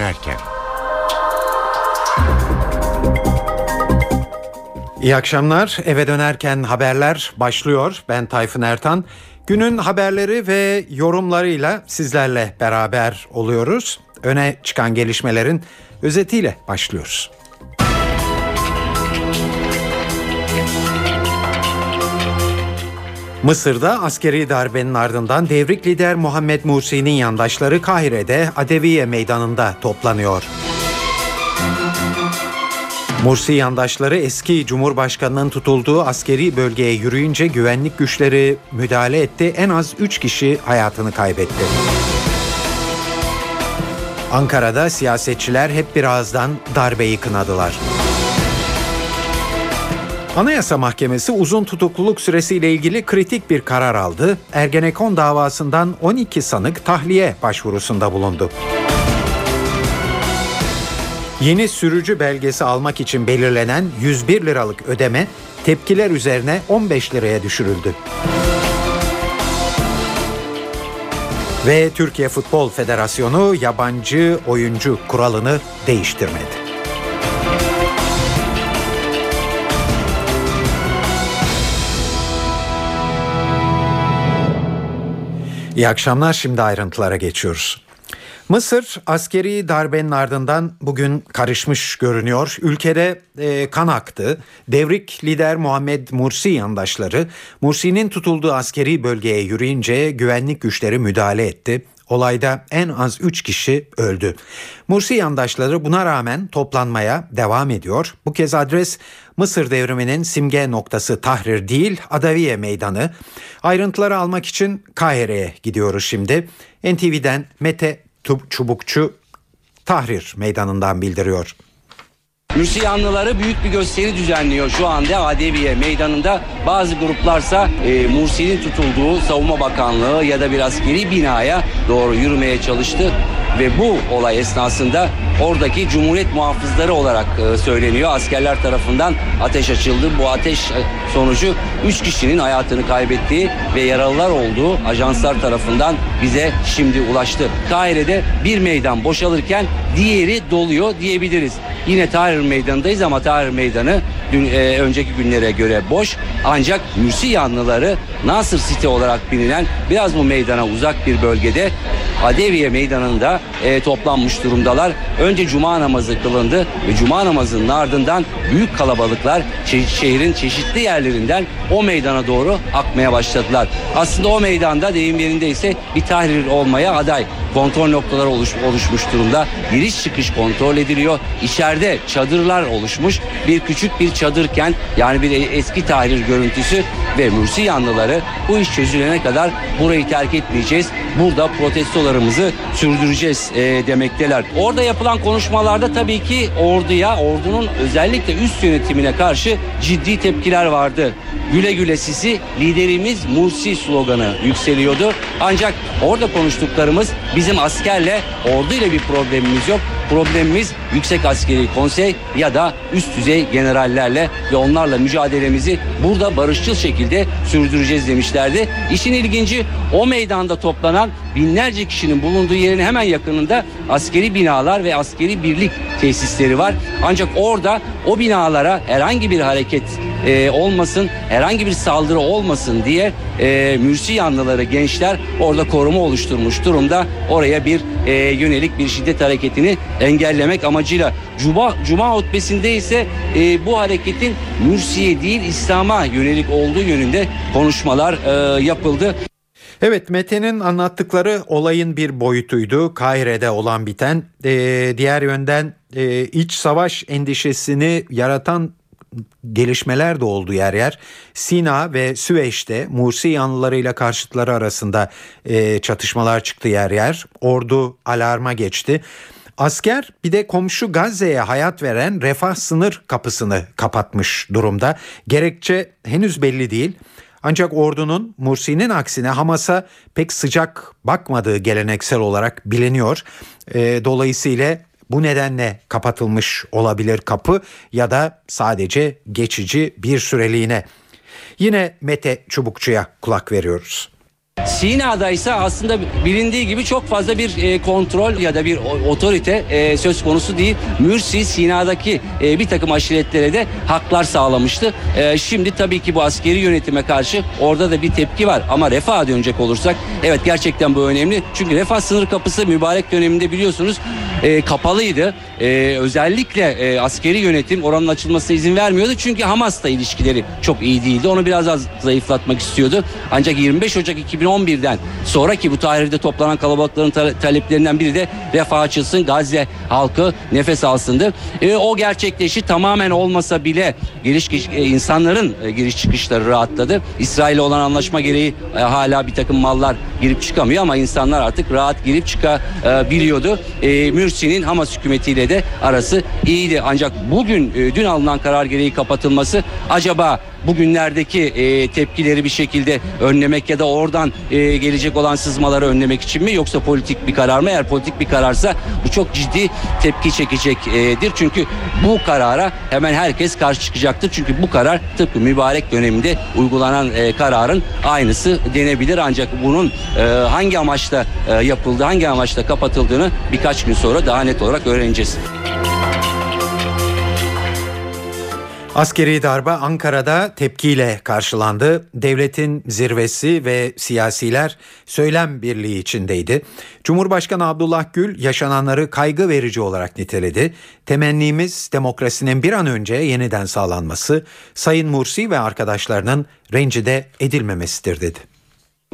dönerken. İyi akşamlar. Eve dönerken haberler başlıyor. Ben Tayfun Ertan. Günün haberleri ve yorumlarıyla sizlerle beraber oluyoruz. Öne çıkan gelişmelerin özetiyle başlıyoruz. Mısır'da askeri darbenin ardından devrik lider Muhammed Mursi'nin yandaşları Kahire'de Adeviye meydanında toplanıyor. Mursi yandaşları eski Cumhurbaşkanı'nın tutulduğu askeri bölgeye yürüyünce güvenlik güçleri müdahale etti. En az 3 kişi hayatını kaybetti. Ankara'da siyasetçiler hep bir ağızdan darbeyi kınadılar. Anayasa Mahkemesi uzun tutukluluk süresiyle ilgili kritik bir karar aldı. Ergenekon davasından 12 sanık tahliye başvurusunda bulundu. Yeni sürücü belgesi almak için belirlenen 101 liralık ödeme tepkiler üzerine 15 liraya düşürüldü. Ve Türkiye Futbol Federasyonu yabancı oyuncu kuralını değiştirmedi. İyi akşamlar şimdi ayrıntılara geçiyoruz. Mısır askeri darbenin ardından bugün karışmış görünüyor. Ülkede e, kan aktı. Devrik lider Muhammed Mursi yandaşları Mursi'nin tutulduğu askeri bölgeye yürüyünce güvenlik güçleri müdahale etti. Olayda en az 3 kişi öldü. Mursi yandaşları buna rağmen toplanmaya devam ediyor. Bu kez adres Mısır devriminin simge noktası Tahrir değil Adaviye Meydanı. Ayrıntıları almak için Kahire'ye gidiyoruz şimdi. NTV'den Mete Çubukçu Tahrir Meydanı'ndan bildiriyor. Mürsiyanlıları büyük bir gösteri düzenliyor şu anda Adeviye meydanında. Bazı gruplarsa e, Mursi'nin tutulduğu Savunma Bakanlığı ya da bir askeri binaya doğru yürümeye çalıştı. Ve bu olay esnasında oradaki Cumhuriyet muhafızları olarak e, söyleniyor. Askerler tarafından ateş açıldı. Bu ateş e, sonucu 3 kişinin hayatını kaybettiği ve yaralılar olduğu ajanslar tarafından bize şimdi ulaştı. Kahire'de bir meydan boşalırken diğeri doluyor diyebiliriz. Yine Tahrir Meydanı'ndayız ama Tahrir Meydanı dün e, önceki günlere göre boş. Ancak Mürsi yanlıları Nasır City olarak bilinen biraz bu meydana uzak bir bölgede Adeviye Meydanı'nda e, toplanmış durumdalar. Önce cuma namazı kılındı ve cuma namazının ardından büyük kalabalıklar şehrin çeşitli yerlerinden o meydana doğru akmaya başladılar. Aslında o meydanda deyim yerinde ise bir tahrir olmaya aday. Kontrol noktaları oluş, oluşmuş durumda. Giriş çıkış kontrol ediliyor. İçeride çadırlar oluşmuş. Bir küçük bir çadır kent yani bir eski tahrir görüntüsü ve Mürsi yanlıları bu iş çözülene kadar burayı terk etmeyeceğiz. Burada protestolarımızı sürdüreceğiz e, demekteler. Orada yapılan konuşmalarda tabii ki orduya, ordunun özellikle üst yönetimine karşı ciddi tepkiler vardı. Güle güle sisi liderimiz Mursi sloganı yükseliyordu. Ancak orada konuştuklarımız bizim askerle orduyla bir problemimiz. Problemimiz Yüksek Askeri Konsey ya da üst düzey generallerle ve onlarla mücadelemizi burada barışçıl şekilde sürdüreceğiz demişlerdi. İşin ilginci o meydanda toplanan binlerce kişinin bulunduğu yerin hemen yakınında askeri binalar ve askeri birlik tesisleri var. Ancak orada o binalara herhangi bir hareket e, olmasın, herhangi bir saldırı olmasın diye e, Mürsi yanlıları gençler orada koruma oluşturmuş durumda. Oraya bir e, yönelik bir şiddet hareketini engellemek amacıyla Cuma, Cuma hutbesinde ise e, bu hareketin Mürsi'ye değil İslam'a yönelik olduğu yönünde konuşmalar e, yapıldı. Evet Mete'nin anlattıkları olayın bir boyutuydu. Kahire'de olan biten. Ee, diğer yönden e, iç savaş endişesini yaratan gelişmeler de oldu yer yer. Sina ve Süveyş'te Mursi yanlılarıyla karşıtları arasında e, çatışmalar çıktı yer yer. Ordu alarma geçti. Asker bir de komşu Gazze'ye hayat veren refah sınır kapısını kapatmış durumda. Gerekçe henüz belli değil. Ancak ordunun Mursi'nin aksine Hamas'a pek sıcak bakmadığı geleneksel olarak biliniyor. E, dolayısıyla bu nedenle kapatılmış olabilir kapı ya da sadece geçici bir süreliğine. Yine Mete Çubukçu'ya kulak veriyoruz. Sina'da ise aslında bilindiği gibi çok fazla bir e, kontrol ya da bir otorite e, söz konusu değil. Mürsi Sina'daki e, bir takım aşiretlere de haklar sağlamıştı. Şimdi tabii ki bu askeri yönetime karşı orada da bir tepki var. Ama Refah'a dönecek olursak evet gerçekten bu önemli. Çünkü Refah sınır kapısı mübarek döneminde biliyorsunuz kapalıydı. Özellikle askeri yönetim oranın açılmasına izin vermiyordu. Çünkü Hamas'la ilişkileri çok iyi değildi. Onu biraz az zayıflatmak istiyordu. Ancak 25 Ocak 2011'den sonraki bu tarihte toplanan kalabalıkların taleplerinden biri de refah açılsın, Gazze halkı nefes alsındı. E, o gerçekleşi tamamen olmasa bile giriş e, insanların e, giriş çıkışları rahatladı. İsrail olan anlaşma gereği e, hala bir takım mallar girip çıkamıyor ama insanlar artık rahat girip çıkabiliyordu. E, Mürsi'nin Hamas hükümetiyle de arası iyiydi. Ancak bugün e, dün alınan karar gereği kapatılması acaba bugünlerdeki e, tepkileri bir şekilde önlemek ya da oradan e, gelecek olan sızmaları önlemek için mi yoksa politik bir karar mı? Eğer politik bir kararsa bu çok ciddi tepki çekecektir. Çünkü bu karara hemen herkes karşı çıkacaktır. Çünkü bu karar tıpkı mübarek döneminde uygulanan e, kararın aynısı denebilir. Ancak bunun e, hangi amaçla e, yapıldığı, hangi amaçla kapatıldığını birkaç gün sonra daha net olarak öğreneceğiz. Askeri darbe Ankara'da tepkiyle karşılandı. Devletin zirvesi ve siyasiler söylem birliği içindeydi. Cumhurbaşkanı Abdullah Gül yaşananları kaygı verici olarak niteledi. Temennimiz demokrasinin bir an önce yeniden sağlanması, Sayın Mursi ve arkadaşlarının rencide edilmemesidir dedi.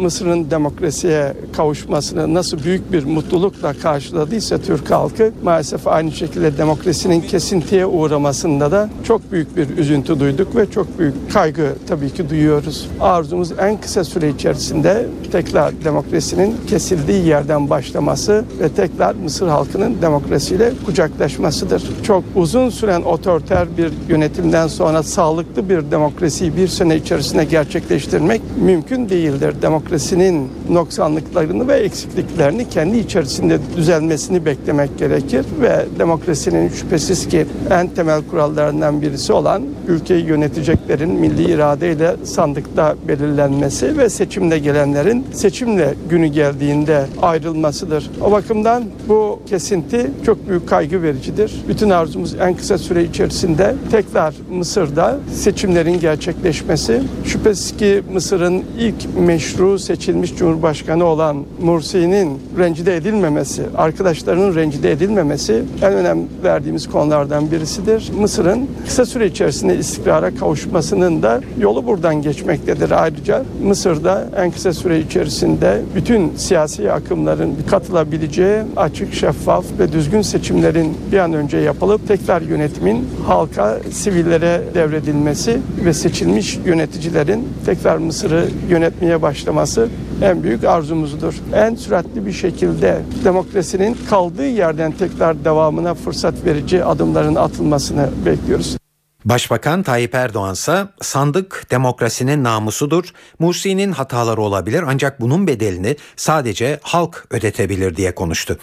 Mısır'ın demokrasiye kavuşmasını nasıl büyük bir mutlulukla karşıladıysa Türk halkı maalesef aynı şekilde demokrasinin kesintiye uğramasında da çok büyük bir üzüntü duyduk ve çok büyük kaygı tabii ki duyuyoruz. Arzumuz en kısa süre içerisinde tekrar demokrasinin kesildiği yerden başlaması ve tekrar Mısır halkının demokrasiyle kucaklaşmasıdır. Çok uzun süren otoriter bir yönetimden sonra sağlıklı bir demokrasiyi bir sene içerisinde gerçekleştirmek mümkün değildir. Demokrasi demokrasinin noksanlıklarını ve eksikliklerini kendi içerisinde düzelmesini beklemek gerekir ve demokrasinin şüphesiz ki en temel kurallarından birisi olan ülkeyi yöneteceklerin milli iradeyle sandıkta belirlenmesi ve seçimle gelenlerin seçimle günü geldiğinde ayrılmasıdır. O bakımdan bu kesinti çok büyük kaygı vericidir. Bütün arzumuz en kısa süre içerisinde tekrar Mısır'da seçimlerin gerçekleşmesi. Şüphesiz ki Mısır'ın ilk meşru seçilmiş Cumhurbaşkanı olan Mursi'nin rencide edilmemesi, arkadaşlarının rencide edilmemesi en önem verdiğimiz konulardan birisidir. Mısır'ın kısa süre içerisinde istikrara kavuşmasının da yolu buradan geçmektedir. Ayrıca Mısır'da en kısa süre içerisinde bütün siyasi akımların katılabileceği açık, şeffaf ve düzgün seçimlerin bir an önce yapılıp tekrar yönetimin halka, sivillere devredilmesi ve seçilmiş yöneticilerin tekrar Mısır'ı yönetmeye başlaması olması en büyük arzumuzdur. En süratli bir şekilde demokrasinin kaldığı yerden tekrar devamına fırsat verici adımların atılmasını bekliyoruz. Başbakan Tayyip Erdoğan ise sandık demokrasinin namusudur. Mursi'nin hataları olabilir ancak bunun bedelini sadece halk ödetebilir diye konuştu.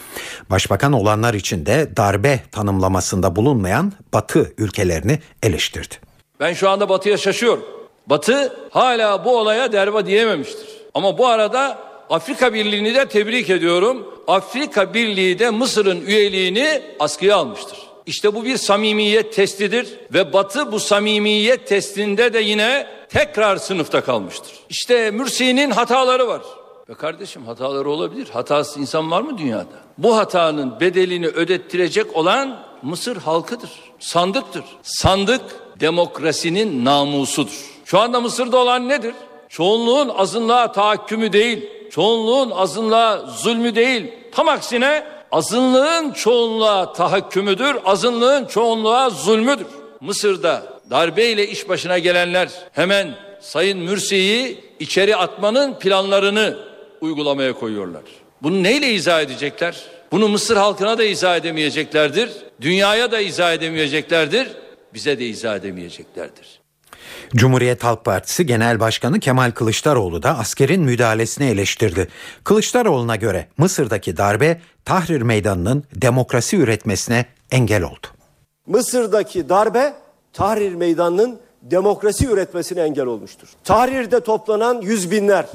Başbakan olanlar için de darbe tanımlamasında bulunmayan Batı ülkelerini eleştirdi. Ben şu anda Batı'ya şaşıyorum. Batı hala bu olaya derba diyememiştir. Ama bu arada Afrika Birliği'ni de tebrik ediyorum. Afrika Birliği de Mısır'ın üyeliğini askıya almıştır. İşte bu bir samimiyet testidir ve Batı bu samimiyet testinde de yine tekrar sınıfta kalmıştır. İşte Mürsi'nin hataları var. Ve kardeşim hataları olabilir. Hatası insan var mı dünyada? Bu hatanın bedelini ödettirecek olan Mısır halkıdır. Sandıktır. Sandık demokrasinin namusudur. Şu anda Mısır'da olan nedir? Çoğunluğun azınlığa tahakkümü değil, çoğunluğun azınlığa zulmü değil. Tam aksine azınlığın çoğunluğa tahakkümüdür, azınlığın çoğunluğa zulmüdür. Mısır'da darbeyle iş başına gelenler hemen Sayın Mürsi'yi içeri atmanın planlarını uygulamaya koyuyorlar. Bunu neyle izah edecekler? Bunu Mısır halkına da izah edemeyeceklerdir. Dünyaya da izah edemeyeceklerdir. Bize de izah edemeyeceklerdir. Cumhuriyet Halk Partisi Genel Başkanı Kemal Kılıçdaroğlu da askerin müdahalesini eleştirdi. Kılıçdaroğlu'na göre Mısır'daki darbe Tahrir Meydanı'nın demokrasi üretmesine engel oldu. Mısır'daki darbe Tahrir Meydanı'nın demokrasi üretmesine engel olmuştur. Tahrir'de toplanan yüz binler,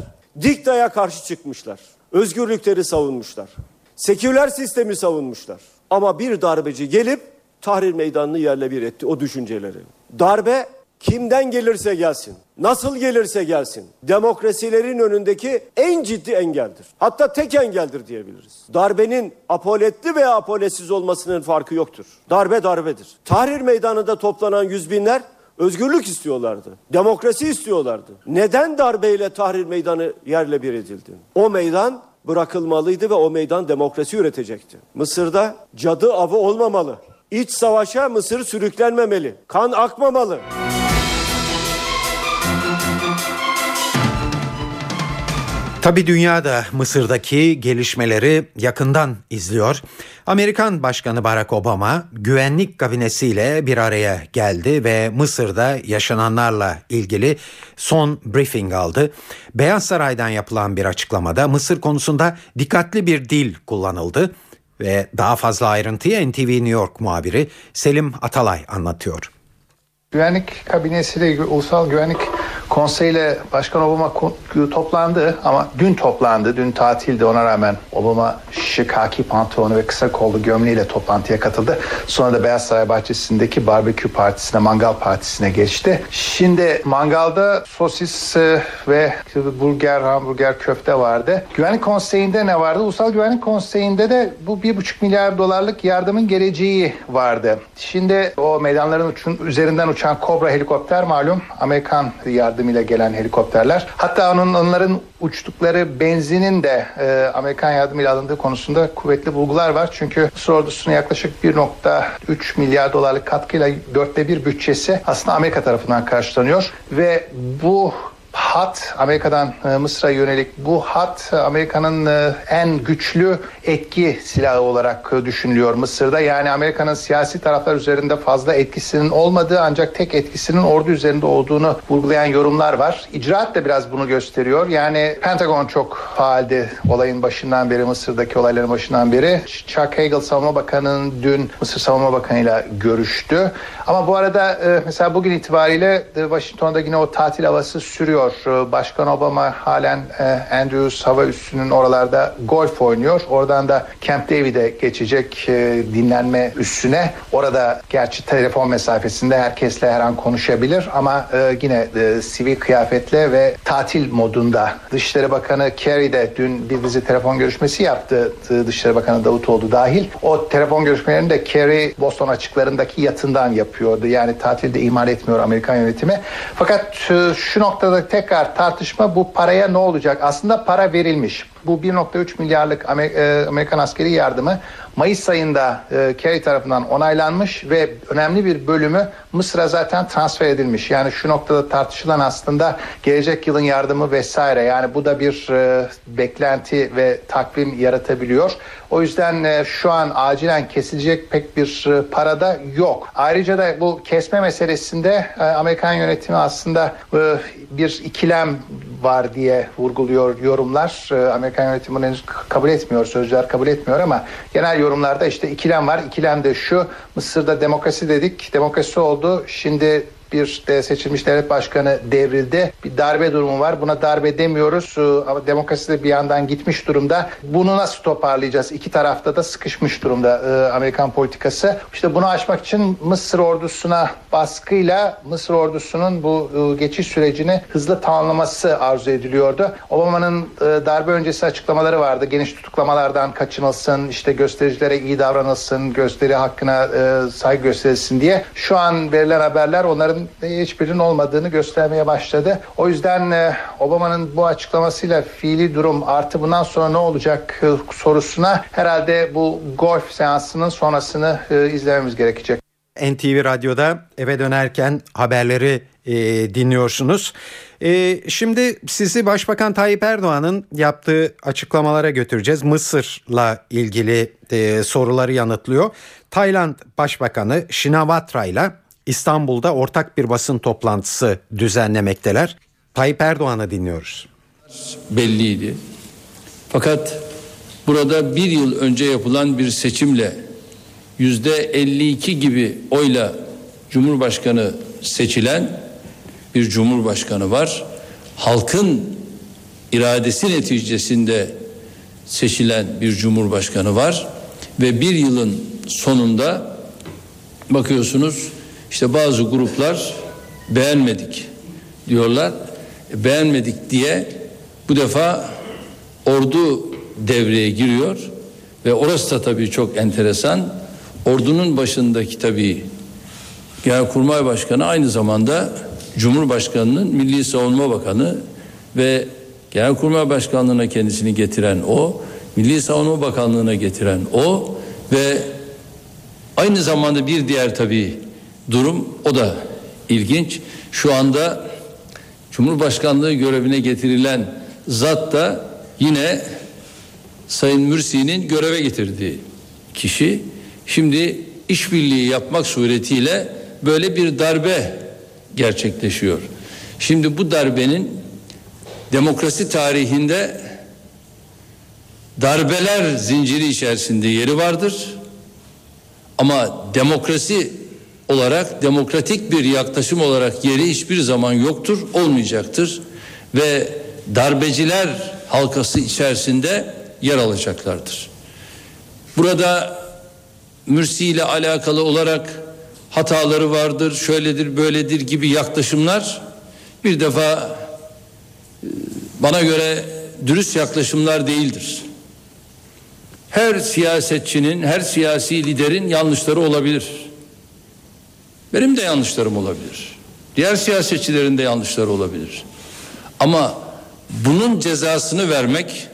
Diktaya karşı çıkmışlar. Özgürlükleri savunmuşlar. Seküler sistemi savunmuşlar. Ama bir darbeci gelip Tahrir Meydanı'nı yerle bir etti o düşünceleri. Darbe kimden gelirse gelsin, nasıl gelirse gelsin, demokrasilerin önündeki en ciddi engeldir. Hatta tek engeldir diyebiliriz. Darbenin apoletli veya apoletsiz olmasının farkı yoktur. Darbe darbedir. Tahrir Meydanı'nda toplanan yüz binler özgürlük istiyorlardı. Demokrasi istiyorlardı. Neden darbeyle Tahrir Meydanı yerle bir edildi? O meydan bırakılmalıydı ve o meydan demokrasi üretecekti. Mısır'da cadı avı olmamalı. İç savaşa Mısır sürüklenmemeli. Kan akmamalı. Tabi dünya da Mısır'daki gelişmeleri yakından izliyor. Amerikan Başkanı Barack Obama güvenlik kabinesiyle bir araya geldi ve Mısır'da yaşananlarla ilgili son briefing aldı. Beyaz Saray'dan yapılan bir açıklamada Mısır konusunda dikkatli bir dil kullanıldı ve daha fazla ayrıntıyı NTV New York muhabiri Selim Atalay anlatıyor. Güvenlik kabinesiyle Ulusal Güvenlik Konseyi ile Başkan Obama toplandı ama dün toplandı. Dün tatildi ona rağmen Obama şık haki pantolonu ve kısa kollu gömleğiyle toplantıya katıldı. Sonra da Beyaz Saray bahçesindeki barbekü partisine, mangal partisine geçti. Şimdi mangalda sosis e, ve burger, hamburger, köfte vardı. Güvenlik Konseyi'nde ne vardı? Ulusal Güvenlik Konseyi'nde de bu bir buçuk milyar dolarlık yardımın geleceği vardı. Şimdi o meydanların uçun, üzerinden uçan Cobra helikopter malum Amerikan yardımıyla gelen helikopterler. Hatta onun onların uçtukları benzinin de e, Amerikan yardımıyla alındığı konusunda kuvvetli bulgular var. Çünkü Mısır ordusuna yaklaşık 1.3 milyar dolarlık katkıyla dörtte bir bütçesi aslında Amerika tarafından karşılanıyor. Ve bu hat Amerika'dan e, Mısır'a yönelik bu hat Amerika'nın e, en güçlü etki silahı olarak e, düşünülüyor Mısır'da. Yani Amerika'nın siyasi taraflar üzerinde fazla etkisinin olmadığı ancak tek etkisinin ordu üzerinde olduğunu vurgulayan yorumlar var. İcraat da biraz bunu gösteriyor. Yani Pentagon çok faaldi olayın başından beri Mısır'daki olayların başından beri. Chuck Hagel Savunma Bakanı'nın dün Mısır Savunma Bakanı'yla görüştü. Ama bu arada mesela bugün itibariyle Washington'da yine o tatil havası sürüyor gidiyor. Başkan Obama halen e, Andrews hava üssünün oralarda golf oynuyor. Oradan da Camp David'e geçecek e, dinlenme üssüne. Orada gerçi telefon mesafesinde herkesle her an konuşabilir ama e, yine sivil kıyafetle ve tatil modunda. Dışişleri Bakanı Kerry de dün bir dizi telefon görüşmesi yaptı. Dışişleri Bakanı Davutoğlu dahil. O telefon görüşmelerini de Kerry Boston açıklarındaki yatından yapıyordu. Yani tatilde ihmal etmiyor Amerikan yönetimi. Fakat şu noktada tekrar tartışma bu paraya ne olacak? Aslında para verilmiş. Bu 1.3 milyarlık e, Amerikan askeri yardımı Mayıs ayında e, Kerry tarafından onaylanmış ve önemli bir bölümü Mısır'a zaten transfer edilmiş. Yani şu noktada tartışılan aslında gelecek yılın yardımı vesaire. Yani bu da bir e, beklenti ve takvim yaratabiliyor. O yüzden şu an acilen kesilecek pek bir para da yok. Ayrıca da bu kesme meselesinde Amerikan yönetimi aslında bir ikilem var diye vurguluyor yorumlar. E, Amerikan yönetimi henüz kabul etmiyor, sözcüler kabul etmiyor ama genel yorumlarda işte ikilem var. İkilem de şu, Mısır'da demokrasi dedik, demokrasi oldu. Şimdi bir de seçilmiş devlet başkanı devrildi. Bir darbe durumu var. Buna darbe demiyoruz ama demokrasi de bir yandan gitmiş durumda. Bunu nasıl toparlayacağız? İki tarafta da sıkışmış durumda e, Amerikan politikası. İşte bunu aşmak için Mısır ordusuna baskıyla Mısır ordusunun bu e, geçiş sürecini hızlı tamamlaması arzu ediliyordu. Obama'nın e, darbe öncesi açıklamaları vardı. Geniş tutuklamalardan kaçınılsın, işte göstericilere iyi davranılsın, gösteri hakkına saygı gösterilsin diye. Şu an verilen haberler onların hiçbirinin olmadığını göstermeye başladı. O yüzden e, Obama'nın bu açıklamasıyla fiili durum artı bundan sonra ne olacak e, sorusuna herhalde bu golf seansının sonrasını e, izlememiz gerekecek. NTV Radyo'da eve dönerken haberleri e, dinliyorsunuz. E, şimdi sizi Başbakan Tayyip Erdoğan'ın yaptığı açıklamalara götüreceğiz. Mısır'la ilgili e, soruları yanıtlıyor. Tayland Başbakanı Shinawatra ile İstanbul'da ortak bir basın toplantısı düzenlemekteler. Tayyip Erdoğan'ı dinliyoruz. Belliydi. Fakat burada bir yıl önce yapılan bir seçimle yüzde 52 gibi oyla Cumhurbaşkanı seçilen bir Cumhurbaşkanı var. Halkın iradesi neticesinde seçilen bir cumhurbaşkanı var ve bir yılın sonunda bakıyorsunuz işte bazı gruplar beğenmedik diyorlar. E, beğenmedik diye bu defa ordu devreye giriyor ve orası da tabii çok enteresan. Ordunun başındaki tabii Genelkurmay Başkanı aynı zamanda Cumhurbaşkanı'nın Milli Savunma Bakanı ve Genelkurmay Başkanlığı'na kendisini getiren o, Milli Savunma Bakanlığı'na getiren o ve aynı zamanda bir diğer tabii durum o da ilginç. Şu anda Cumhurbaşkanlığı görevine getirilen zat da yine Sayın Mürsi'nin göreve getirdiği kişi şimdi işbirliği yapmak suretiyle böyle bir darbe gerçekleşiyor. Şimdi bu darbenin demokrasi tarihinde darbeler zinciri içerisinde yeri vardır. Ama demokrasi olarak demokratik bir yaklaşım olarak yeri hiçbir zaman yoktur, olmayacaktır ve darbeciler halkası içerisinde yer alacaklardır. Burada Mürsi ile alakalı olarak hataları vardır, şöyledir, böyledir gibi yaklaşımlar bir defa e, bana göre dürüst yaklaşımlar değildir. Her siyasetçinin, her siyasi liderin yanlışları olabilir. Benim de yanlışlarım olabilir. Diğer siyasetçilerin de yanlışları olabilir. Ama bunun cezasını vermek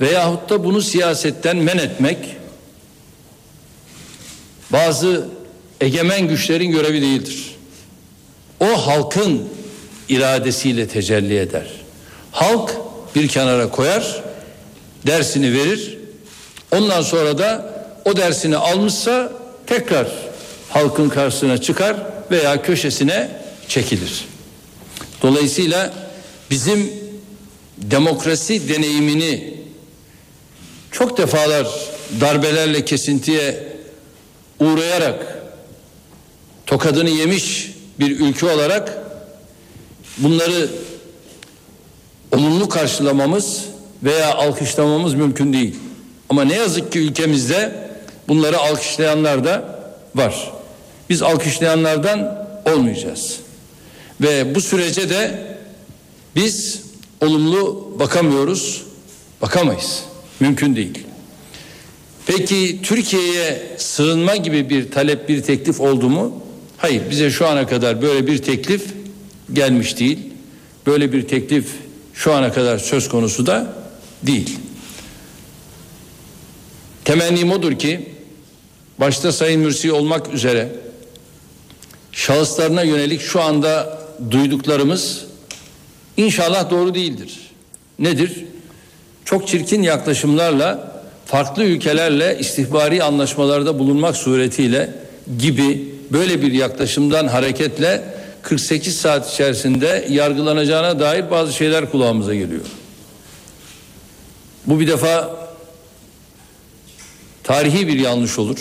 veyahut da bunu siyasetten men etmek bazı egemen güçlerin görevi değildir. O halkın iradesiyle tecelli eder. Halk bir kenara koyar, dersini verir. Ondan sonra da o dersini almışsa tekrar halkın karşısına çıkar veya köşesine çekilir. Dolayısıyla bizim demokrasi deneyimini çok defalar darbelerle kesintiye uğrayarak tokadını yemiş bir ülke olarak bunları olumlu karşılamamız veya alkışlamamız mümkün değil. Ama ne yazık ki ülkemizde bunları alkışlayanlar da var. Biz alkışlayanlardan olmayacağız. Ve bu sürece de biz olumlu bakamıyoruz, bakamayız. Mümkün değil. Peki Türkiye'ye sığınma gibi bir talep, bir teklif oldu mu? Hayır, bize şu ana kadar böyle bir teklif gelmiş değil. Böyle bir teklif şu ana kadar söz konusu da değil. Temennim odur ki başta Sayın Mürsi olmak üzere şahıslarına yönelik şu anda duyduklarımız inşallah doğru değildir. Nedir? Çok çirkin yaklaşımlarla farklı ülkelerle istihbari anlaşmalarda bulunmak suretiyle gibi böyle bir yaklaşımdan hareketle 48 saat içerisinde yargılanacağına dair bazı şeyler kulağımıza geliyor. Bu bir defa tarihi bir yanlış olur.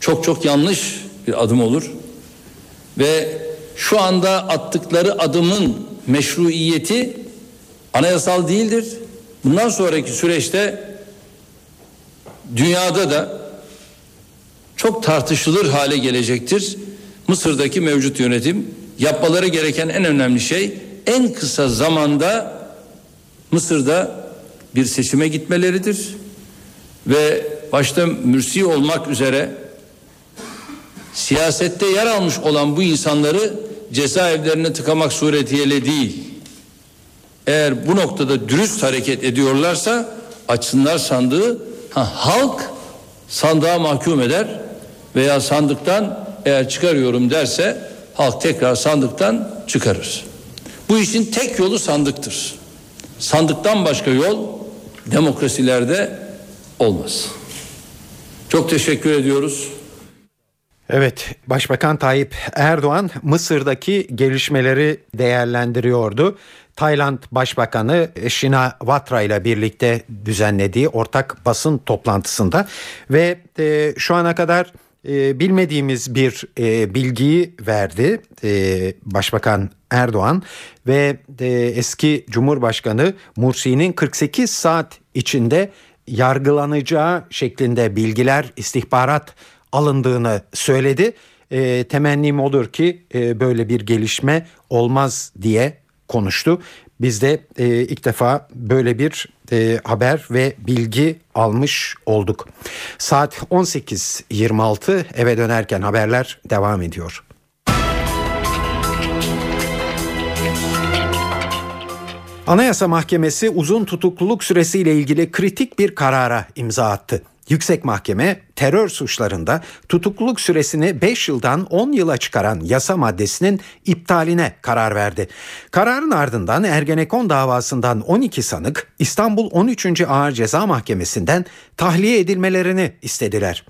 Çok çok yanlış bir adım olur. Ve şu anda attıkları adımın meşruiyeti anayasal değildir. Bundan sonraki süreçte dünyada da çok tartışılır hale gelecektir. Mısır'daki mevcut yönetim yapmaları gereken en önemli şey en kısa zamanda Mısır'da bir seçime gitmeleridir ve başta Mürsi olmak üzere siyasette yer almış olan bu insanları cezaevlerine tıkamak suretiyle değil. Eğer bu noktada dürüst hareket ediyorlarsa açsınlar sandığı ha, halk sandığa mahkum eder veya sandıktan eğer çıkarıyorum derse halk tekrar sandıktan çıkarır. Bu işin tek yolu sandıktır. Sandıktan başka yol demokrasilerde olmaz. Çok teşekkür ediyoruz. Evet, Başbakan Tayyip Erdoğan Mısır'daki gelişmeleri değerlendiriyordu. Tayland Başbakanı Shina Vatra ile birlikte düzenlediği ortak basın toplantısında ve e, şu ana kadar e, bilmediğimiz bir e, bilgiyi verdi e, Başbakan Erdoğan ve e, eski Cumhurbaşkanı Mursi'nin 48 saat içinde yargılanacağı şeklinde bilgiler, istihbarat alındığını söyledi. E, temennim odur ki e, böyle bir gelişme olmaz diye konuştu. Biz de e, ilk defa böyle bir e, haber ve bilgi almış olduk. Saat 18.26 eve dönerken haberler devam ediyor. Anayasa Mahkemesi uzun tutukluluk süresiyle ilgili kritik bir karara imza attı. Yüksek Mahkeme terör suçlarında tutukluluk süresini 5 yıldan 10 yıla çıkaran yasa maddesinin iptaline karar verdi. Kararın ardından Ergenekon davasından 12 sanık İstanbul 13. Ağır Ceza Mahkemesi'nden tahliye edilmelerini istediler.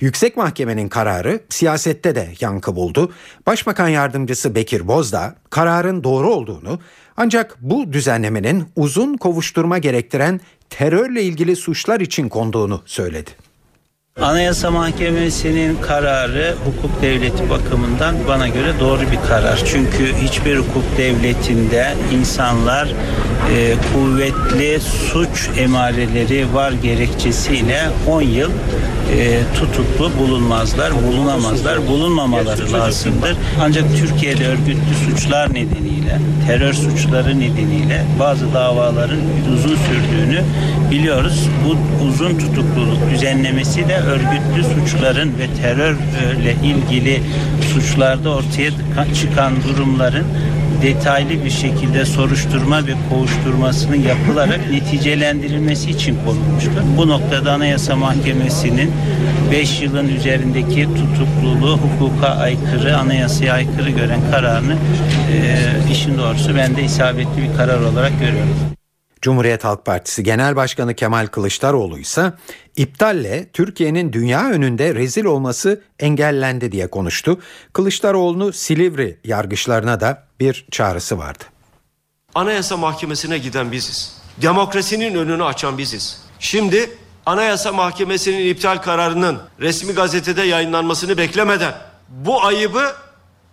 Yüksek Mahkemenin kararı siyasette de yankı buldu. Başbakan Yardımcısı Bekir Bozdağ kararın doğru olduğunu ancak bu düzenlemenin uzun kovuşturma gerektiren terörle ilgili suçlar için konduğunu söyledi. Anayasa Mahkemesi'nin kararı hukuk devleti bakımından bana göre doğru bir karar. Çünkü hiçbir hukuk devletinde insanlar e, kuvvetli suç emareleri var gerekçesiyle 10 yıl e, tutuklu bulunmazlar, bulunamazlar, bulunmamaları lazımdır. Ancak Türkiye'de örgütlü suçlar nedeniyle, terör suçları nedeniyle bazı davaların uzun sürdüğünü biliyoruz. Bu uzun tutukluluk düzenlemesi de örgütlü suçların ve terörle ilgili suçlarda ortaya çıkan durumların detaylı bir şekilde soruşturma ve kovuşturmasının yapılarak neticelendirilmesi için konulmuştur. Bu noktada Anayasa Mahkemesi'nin 5 yılın üzerindeki tutukluluğu hukuka aykırı, anayasaya aykırı gören kararını e, işin doğrusu ben de isabetli bir karar olarak görüyorum. Cumhuriyet Halk Partisi Genel Başkanı Kemal Kılıçdaroğlu ise iptalle Türkiye'nin dünya önünde rezil olması engellendi diye konuştu. Kılıçdaroğlu'nu Silivri yargıçlarına da bir çağrısı vardı. Anayasa Mahkemesi'ne giden biziz. Demokrasinin önünü açan biziz. Şimdi Anayasa Mahkemesi'nin iptal kararının resmi gazetede yayınlanmasını beklemeden bu ayıbı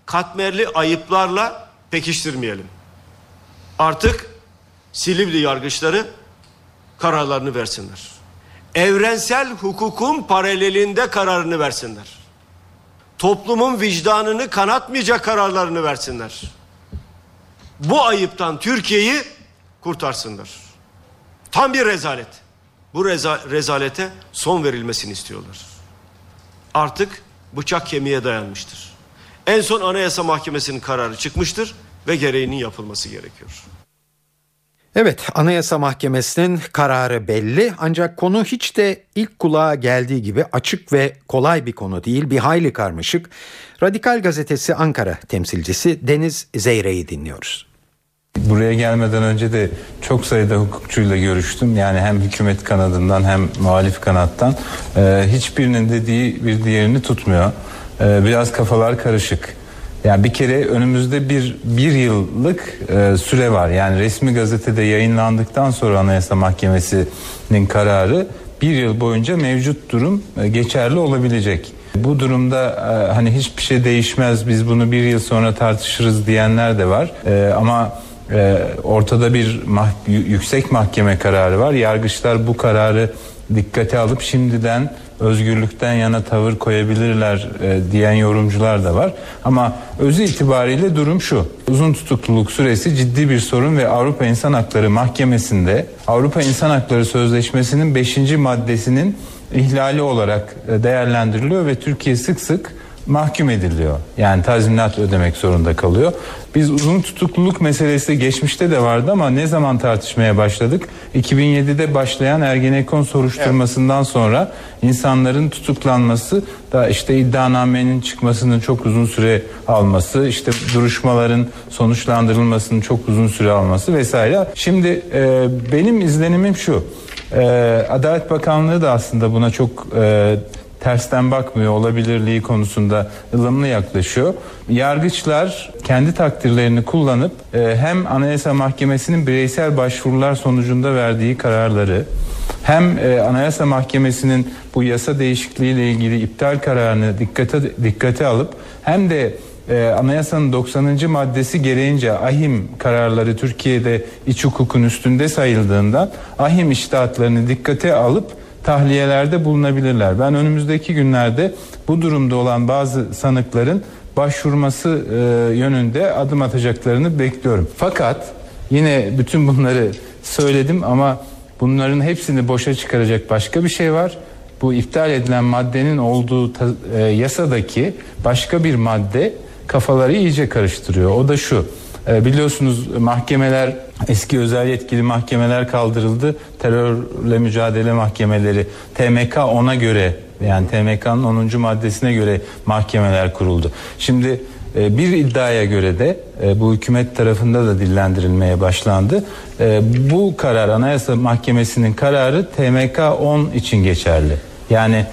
katmerli ayıplarla pekiştirmeyelim. Artık Silivri yargıçları kararlarını versinler. Evrensel hukukun paralelinde kararını versinler. Toplumun vicdanını kanatmayacak kararlarını versinler. Bu ayıptan Türkiye'yi kurtarsınlar. Tam bir rezalet. Bu reza rezalete son verilmesini istiyorlar. Artık bıçak kemiğe dayanmıştır. En son Anayasa Mahkemesi'nin kararı çıkmıştır ve gereğinin yapılması gerekiyor. Evet Anayasa Mahkemesi'nin kararı belli ancak konu hiç de ilk kulağa geldiği gibi açık ve kolay bir konu değil bir hayli karmaşık. Radikal Gazetesi Ankara temsilcisi Deniz Zeyre'yi dinliyoruz. Buraya gelmeden önce de çok sayıda hukukçuyla görüştüm. Yani hem hükümet kanadından hem muhalif kanattan. Ee, hiçbirinin dediği bir diğerini tutmuyor. Ee, biraz kafalar karışık. Yani bir kere önümüzde bir bir yıllık e, süre var. Yani resmi gazetede yayınlandıktan sonra Anayasa Mahkemesi'nin kararı bir yıl boyunca mevcut durum e, geçerli olabilecek. Bu durumda e, hani hiçbir şey değişmez biz bunu bir yıl sonra tartışırız diyenler de var. E, ama e, ortada bir mah yüksek mahkeme kararı var. Yargıçlar bu kararı dikkate alıp şimdiden özgürlükten yana tavır koyabilirler e, diyen yorumcular da var. Ama özü itibariyle durum şu. Uzun tutukluluk süresi ciddi bir sorun ve Avrupa İnsan Hakları Mahkemesi'nde Avrupa İnsan Hakları Sözleşmesi'nin 5. maddesinin ihlali olarak e, değerlendiriliyor ve Türkiye sık sık mahkum ediliyor. Yani tazminat ödemek zorunda kalıyor. Biz uzun tutukluluk meselesi geçmişte de vardı ama ne zaman tartışmaya başladık? 2007'de başlayan Ergenekon soruşturmasından evet. sonra insanların tutuklanması da işte iddianamenin çıkmasının çok uzun süre alması, işte duruşmaların sonuçlandırılmasının çok uzun süre alması vesaire. Şimdi e, benim izlenimim şu. E, Adalet Bakanlığı da aslında buna çok e, tersten bakmıyor olabilirliği konusunda ılımlı yaklaşıyor. Yargıçlar kendi takdirlerini kullanıp e, hem Anayasa Mahkemesi'nin bireysel başvurular sonucunda verdiği kararları hem e, Anayasa Mahkemesi'nin bu yasa değişikliği ile ilgili iptal kararını dikkate dikkate alıp hem de e, anayasanın 90. maddesi gereğince ahim kararları Türkiye'de iç hukukun üstünde sayıldığından ahim iştahatlarını dikkate alıp tahliyelerde bulunabilirler. Ben önümüzdeki günlerde bu durumda olan bazı sanıkların başvurması e, yönünde adım atacaklarını bekliyorum. Fakat yine bütün bunları söyledim ama bunların hepsini boşa çıkaracak başka bir şey var. Bu iptal edilen maddenin olduğu ta, e, yasadaki başka bir madde kafaları iyice karıştırıyor. O da şu. E, biliyorsunuz mahkemeler eski özel yetkili mahkemeler kaldırıldı. Terörle mücadele mahkemeleri TMK ona göre yani TMK'nın 10. maddesine göre mahkemeler kuruldu. Şimdi e, bir iddiaya göre de e, bu hükümet tarafında da dillendirilmeye başlandı. E, bu karar Anayasa Mahkemesi'nin kararı TMK 10 için geçerli. Yani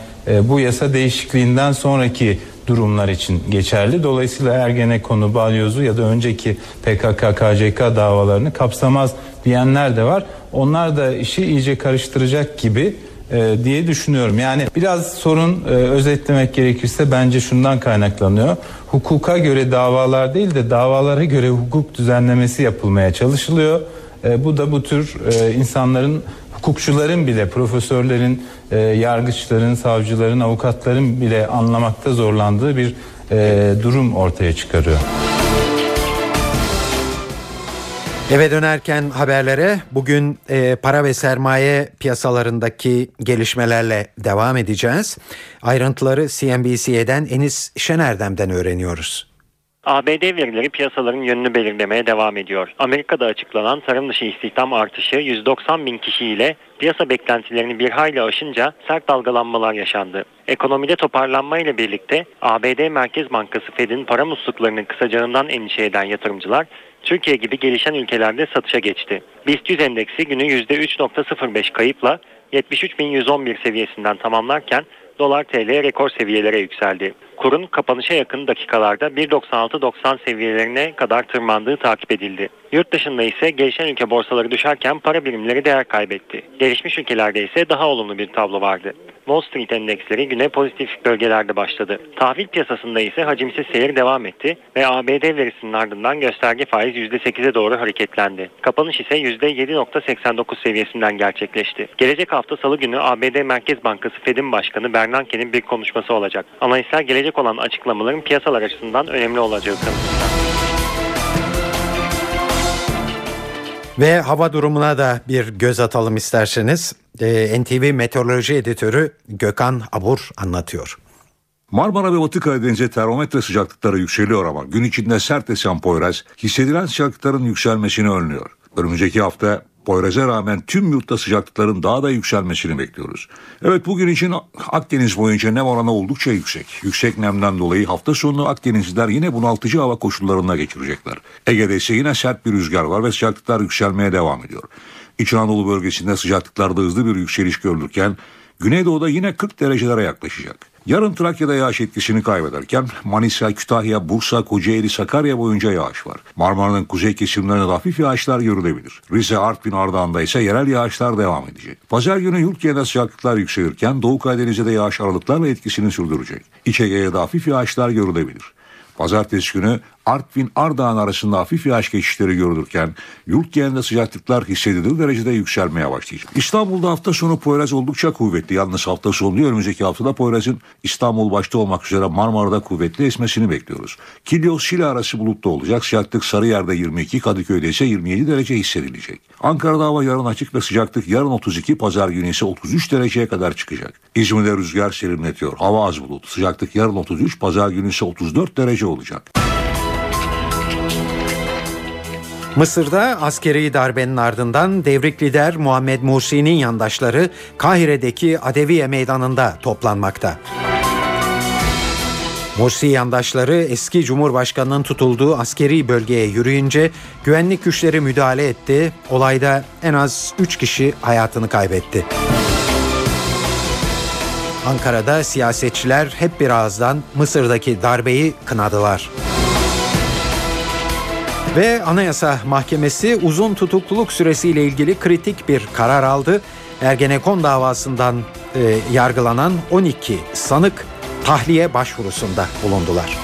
bu yasa değişikliğinden sonraki durumlar için geçerli. Dolayısıyla Ergenekonu, Balyoz'u ya da önceki PKK, KCK davalarını kapsamaz diyenler de var. Onlar da işi iyice karıştıracak gibi e, diye düşünüyorum. Yani biraz sorun e, özetlemek gerekirse bence şundan kaynaklanıyor. Hukuka göre davalar değil de davalara göre hukuk düzenlemesi yapılmaya çalışılıyor. E, bu da bu tür e, insanların hukukçuların bile profesörlerin, e, yargıçların, savcıların, avukatların bile anlamakta zorlandığı bir e, durum ortaya çıkarıyor. Eve dönerken haberlere bugün e, para ve sermaye piyasalarındaki gelişmelerle devam edeceğiz. Ayrıntıları CNBC'den Enis Şenerdem'den öğreniyoruz. ABD verileri piyasaların yönünü belirlemeye devam ediyor. Amerika'da açıklanan tarım dışı istihdam artışı 190 bin kişiyle piyasa beklentilerini bir hayli aşınca sert dalgalanmalar yaşandı. Ekonomide toparlanma ile birlikte ABD Merkez Bankası Fed'in para musluklarının kısacağından endişe eden yatırımcılar Türkiye gibi gelişen ülkelerde satışa geçti. BIST 100 endeksi günü %3.05 kayıpla 73.111 seviyesinden tamamlarken dolar TL rekor seviyelere yükseldi. Kurun kapanışa yakın dakikalarda 1.96-90 seviyelerine kadar tırmandığı takip edildi. Yurt dışında ise gelişen ülke borsaları düşerken para birimleri değer kaybetti. Gelişmiş ülkelerde ise daha olumlu bir tablo vardı. Wall Street endeksleri güne pozitif bölgelerde başladı. Tahvil piyasasında ise hacimsiz seyir devam etti ve ABD verisinin ardından gösterge faiz %8'e doğru hareketlendi. Kapanış ise %7.89 seviyesinden gerçekleşti. Gelecek hafta salı günü ABD Merkez Bankası Fed'in Başkanı Bernanke'nin bir konuşması olacak. Analistler gelecek olan açıklamaların piyasalar açısından önemli olacağı kanısında. Ve hava durumuna da bir göz atalım isterseniz. Ee, NTV Meteoroloji Editörü Gökhan Abur anlatıyor. Marmara ve Batı Karadeniz'e termometre sıcaklıkları yükseliyor ama gün içinde sert esen Poyraz hissedilen sıcaklıkların yükselmesini önlüyor. Önümüzdeki hafta Poyraz'a rağmen tüm yurtta sıcaklıkların daha da yükselmesini bekliyoruz. Evet bugün için Akdeniz boyunca nem oranı oldukça yüksek. Yüksek nemden dolayı hafta sonu Akdenizliler yine bunaltıcı hava koşullarına geçirecekler. Ege'de ise yine sert bir rüzgar var ve sıcaklıklar yükselmeye devam ediyor. İç Anadolu bölgesinde sıcaklıklarda hızlı bir yükseliş görülürken Güneydoğu'da yine 40 derecelere yaklaşacak. Yarın Trakya'da yağış etkisini kaybederken Manisa, Kütahya, Bursa, Kocaeli, Sakarya boyunca yağış var. Marmara'nın kuzey kesimlerinde hafif yağışlar görülebilir. Rize, Artvin, Ardahan'da ise yerel yağışlar devam edecek. Pazar günü yurt genelinde sıcaklıklar yükselirken Doğu Karadeniz'de de yağış aralıklarla etkisini sürdürecek. İç Ege'ye de hafif yağışlar görülebilir. Pazartesi günü Artvin Ardahan arasında hafif yağış geçişleri görülürken yurt genelinde sıcaklıklar hissedilir derecede yükselmeye başlayacak. İstanbul'da hafta sonu Poyraz oldukça kuvvetli. Yalnız hafta sonu önümüzdeki haftada Poyraz'ın İstanbul başta olmak üzere Marmara'da kuvvetli esmesini bekliyoruz. Kilyos Şile arası bulutlu olacak. Sıcaklık Sarıyer'de 22, Kadıköy'de ise 27 derece hissedilecek. Ankara'da hava yarın açık ve sıcaklık yarın 32, pazar günü ise 33 dereceye kadar çıkacak. İzmir'de rüzgar serinletiyor. Hava az bulut. Sıcaklık yarın 33, pazar günü ise 34 derece olacak. Mısır'da askeri darbenin ardından devrik lider Muhammed Mursi'nin yandaşları Kahire'deki Adeviye Meydanı'nda toplanmakta. Mursi yandaşları eski Cumhurbaşkanı'nın tutulduğu askeri bölgeye yürüyünce güvenlik güçleri müdahale etti. Olayda en az 3 kişi hayatını kaybetti. Ankara'da siyasetçiler hep bir ağızdan Mısır'daki darbeyi kınadılar. Ve Anayasa Mahkemesi uzun tutukluluk süresiyle ilgili kritik bir karar aldı. Ergenekon davasından e, yargılanan 12 sanık tahliye başvurusunda bulundular.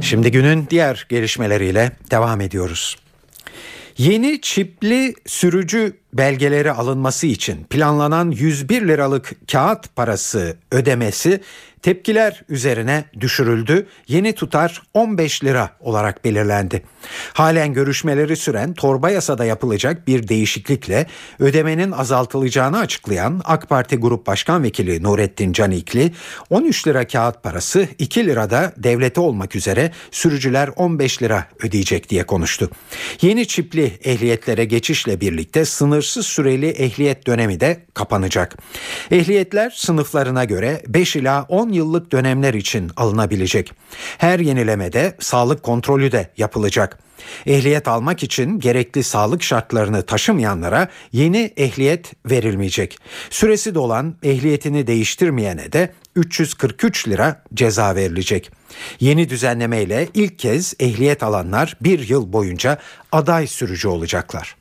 Şimdi günün diğer gelişmeleriyle devam ediyoruz. Yeni çipli sürücü belgeleri alınması için planlanan 101 liralık kağıt parası ödemesi tepkiler üzerine düşürüldü. Yeni tutar 15 lira olarak belirlendi. Halen görüşmeleri süren torba yasada yapılacak bir değişiklikle ödemenin azaltılacağını açıklayan AK Parti Grup Başkan Vekili Nurettin Canikli 13 lira kağıt parası 2 lirada devlete olmak üzere sürücüler 15 lira ödeyecek diye konuştu. Yeni çipli ehliyetlere geçişle birlikte sınırsız süreli ehliyet dönemi de kapanacak. Ehliyetler sınıflarına göre 5 ila 10 yıllık dönemler için alınabilecek. Her yenilemede sağlık kontrolü de yapılacak. Ehliyet almak için gerekli sağlık şartlarını taşımayanlara yeni ehliyet verilmeyecek. Süresi dolan ehliyetini değiştirmeyene de 343 lira ceza verilecek. Yeni düzenlemeyle ilk kez ehliyet alanlar bir yıl boyunca aday sürücü olacaklar.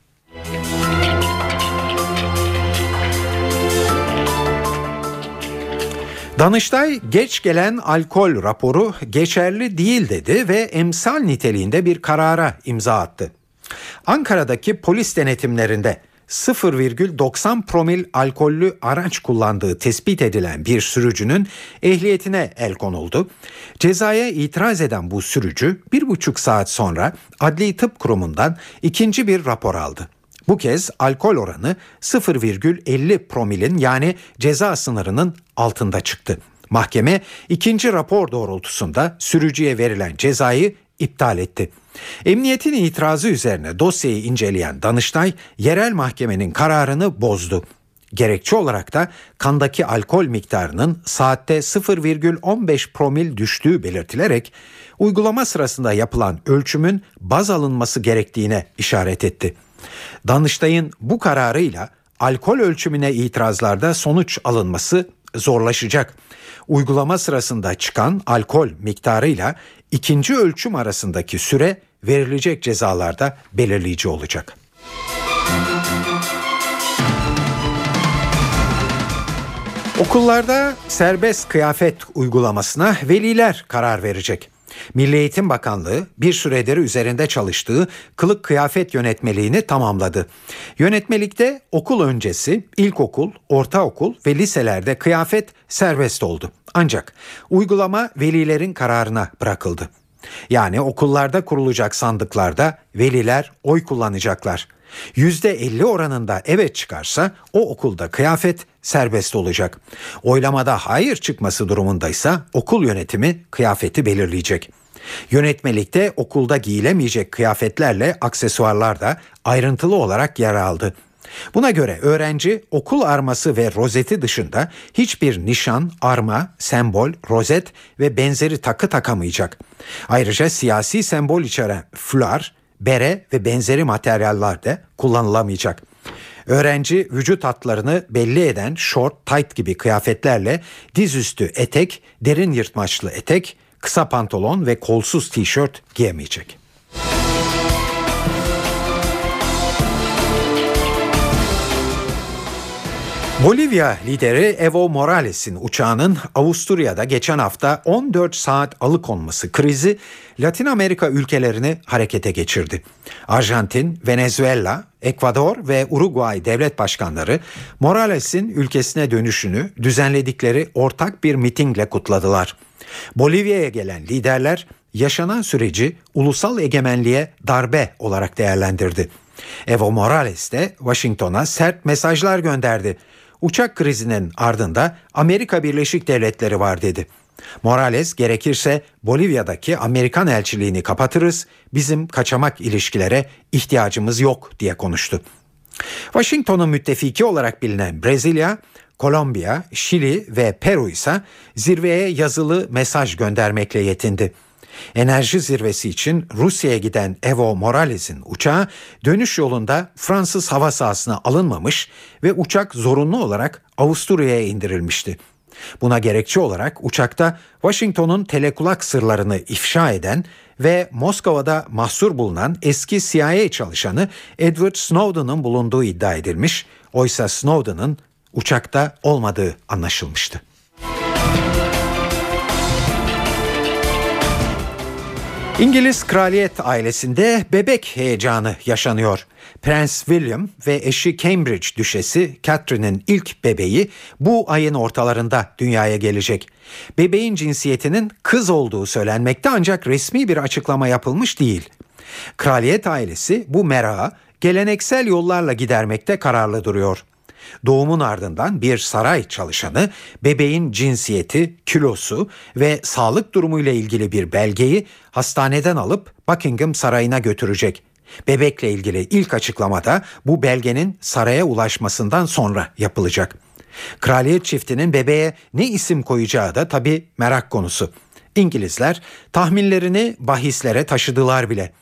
Danıştay geç gelen alkol raporu geçerli değil dedi ve emsal niteliğinde bir karara imza attı. Ankara'daki polis denetimlerinde 0,90 promil alkollü araç kullandığı tespit edilen bir sürücünün ehliyetine el konuldu. Cezaya itiraz eden bu sürücü bir buçuk saat sonra Adli Tıp Kurumu'ndan ikinci bir rapor aldı. Bu kez alkol oranı 0,50 promilin yani ceza sınırının altında çıktı. Mahkeme ikinci rapor doğrultusunda sürücüye verilen cezayı iptal etti. Emniyetin itirazı üzerine dosyayı inceleyen Danıştay yerel mahkemenin kararını bozdu. Gerekçe olarak da kandaki alkol miktarının saatte 0,15 promil düştüğü belirtilerek uygulama sırasında yapılan ölçümün baz alınması gerektiğine işaret etti. Danıştay'ın bu kararıyla alkol ölçümüne itirazlarda sonuç alınması zorlaşacak. Uygulama sırasında çıkan alkol miktarıyla ikinci ölçüm arasındaki süre verilecek cezalarda belirleyici olacak. Okullarda serbest kıyafet uygulamasına veliler karar verecek. Milli Eğitim Bakanlığı bir süredir üzerinde çalıştığı kılık kıyafet yönetmeliğini tamamladı. Yönetmelikte okul öncesi, ilkokul, ortaokul ve liselerde kıyafet serbest oldu. Ancak uygulama velilerin kararına bırakıldı. Yani okullarda kurulacak sandıklarda veliler oy kullanacaklar. %50 oranında evet çıkarsa o okulda kıyafet serbest olacak. Oylamada hayır çıkması durumundaysa okul yönetimi kıyafeti belirleyecek. Yönetmelikte okulda giyilemeyecek kıyafetlerle aksesuarlar da ayrıntılı olarak yer aldı. Buna göre öğrenci okul arması ve rozeti dışında hiçbir nişan, arma, sembol, rozet ve benzeri takı takamayacak. Ayrıca siyasi sembol içeren fular, bere ve benzeri materyaller de kullanılamayacak. Öğrenci vücut hatlarını belli eden short, tight gibi kıyafetlerle dizüstü etek, derin yırtmaçlı etek, kısa pantolon ve kolsuz tişört giyemeyecek. Bolivya lideri Evo Morales'in uçağının Avusturya'da geçen hafta 14 saat alıkonması krizi Latin Amerika ülkelerini harekete geçirdi. Arjantin, Venezuela, Ekvador ve Uruguay devlet başkanları Morales'in ülkesine dönüşünü düzenledikleri ortak bir mitingle kutladılar. Bolivya'ya gelen liderler yaşanan süreci ulusal egemenliğe darbe olarak değerlendirdi. Evo Morales de Washington'a sert mesajlar gönderdi uçak krizinin ardında Amerika Birleşik Devletleri var dedi. Morales gerekirse Bolivya'daki Amerikan elçiliğini kapatırız, bizim kaçamak ilişkilere ihtiyacımız yok diye konuştu. Washington'un müttefiki olarak bilinen Brezilya, Kolombiya, Şili ve Peru ise zirveye yazılı mesaj göndermekle yetindi. Enerji zirvesi için Rusya'ya giden Evo Morales'in uçağı dönüş yolunda Fransız hava sahasına alınmamış ve uçak zorunlu olarak Avusturya'ya indirilmişti. Buna gerekçe olarak uçakta Washington'un telekulak sırlarını ifşa eden ve Moskova'da mahsur bulunan eski CIA çalışanı Edward Snowden'ın bulunduğu iddia edilmiş. Oysa Snowden'ın uçakta olmadığı anlaşılmıştı. İngiliz kraliyet ailesinde bebek heyecanı yaşanıyor. Prens William ve eşi Cambridge düşesi Catherine'in ilk bebeği bu ayın ortalarında dünyaya gelecek. Bebeğin cinsiyetinin kız olduğu söylenmekte ancak resmi bir açıklama yapılmış değil. Kraliyet ailesi bu merağı geleneksel yollarla gidermekte kararlı duruyor. Doğumun ardından bir saray çalışanı bebeğin cinsiyeti, kilosu ve sağlık durumuyla ilgili bir belgeyi hastaneden alıp Buckingham Sarayı'na götürecek. Bebekle ilgili ilk açıklamada bu belgenin saraya ulaşmasından sonra yapılacak. Kraliyet çiftinin bebeğe ne isim koyacağı da tabi merak konusu. İngilizler tahminlerini bahislere taşıdılar bile.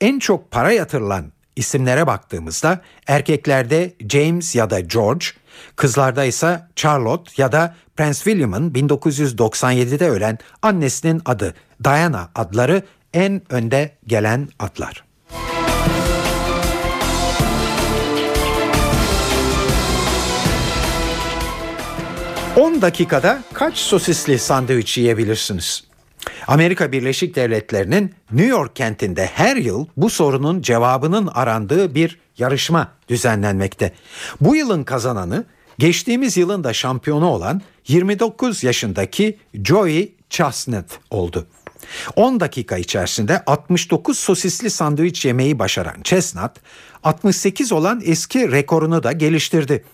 En çok para yatırılan isimlere baktığımızda erkeklerde James ya da George, kızlarda ise Charlotte ya da Prince William'ın 1997'de ölen annesinin adı Diana adları en önde gelen adlar. ...10 dakikada kaç sosisli sandviç yiyebilirsiniz? Amerika Birleşik Devletleri'nin New York kentinde her yıl bu sorunun cevabının arandığı bir yarışma düzenlenmekte. Bu yılın kazananı geçtiğimiz yılın da şampiyonu olan 29 yaşındaki Joey Chestnut oldu. 10 dakika içerisinde 69 sosisli sandviç yemeği başaran Chestnut 68 olan eski rekorunu da geliştirdi.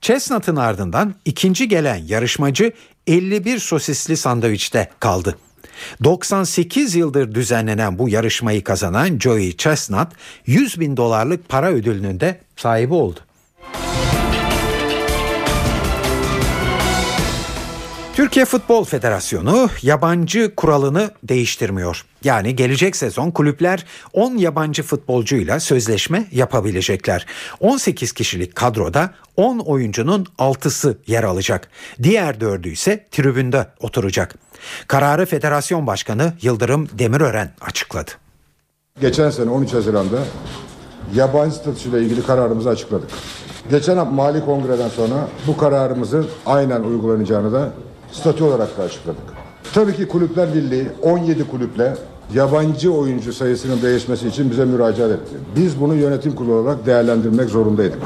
Chestnut'ın ardından ikinci gelen yarışmacı 51 sosisli sandviçte kaldı. 98 yıldır düzenlenen bu yarışmayı kazanan Joey Chestnut 100 bin dolarlık para ödülünün de sahibi oldu. Türkiye Futbol Federasyonu yabancı kuralını değiştirmiyor. Yani gelecek sezon kulüpler 10 yabancı futbolcuyla sözleşme yapabilecekler. 18 kişilik kadroda 10 oyuncunun 6'sı yer alacak. Diğer 4'ü ise tribünde oturacak. Kararı Federasyon Başkanı Yıldırım Demirören açıkladı. Geçen sene 13 Haziran'da yabancı statüsüyle ilgili kararımızı açıkladık. Geçen Mali Kongre'den sonra bu kararımızın aynen uygulanacağını da statü olarak da açıkladık. Tabii ki Kulüpler Birliği 17 kulüple yabancı oyuncu sayısının değişmesi için bize müracaat etti. Biz bunu yönetim kurulu olarak değerlendirmek zorundaydık.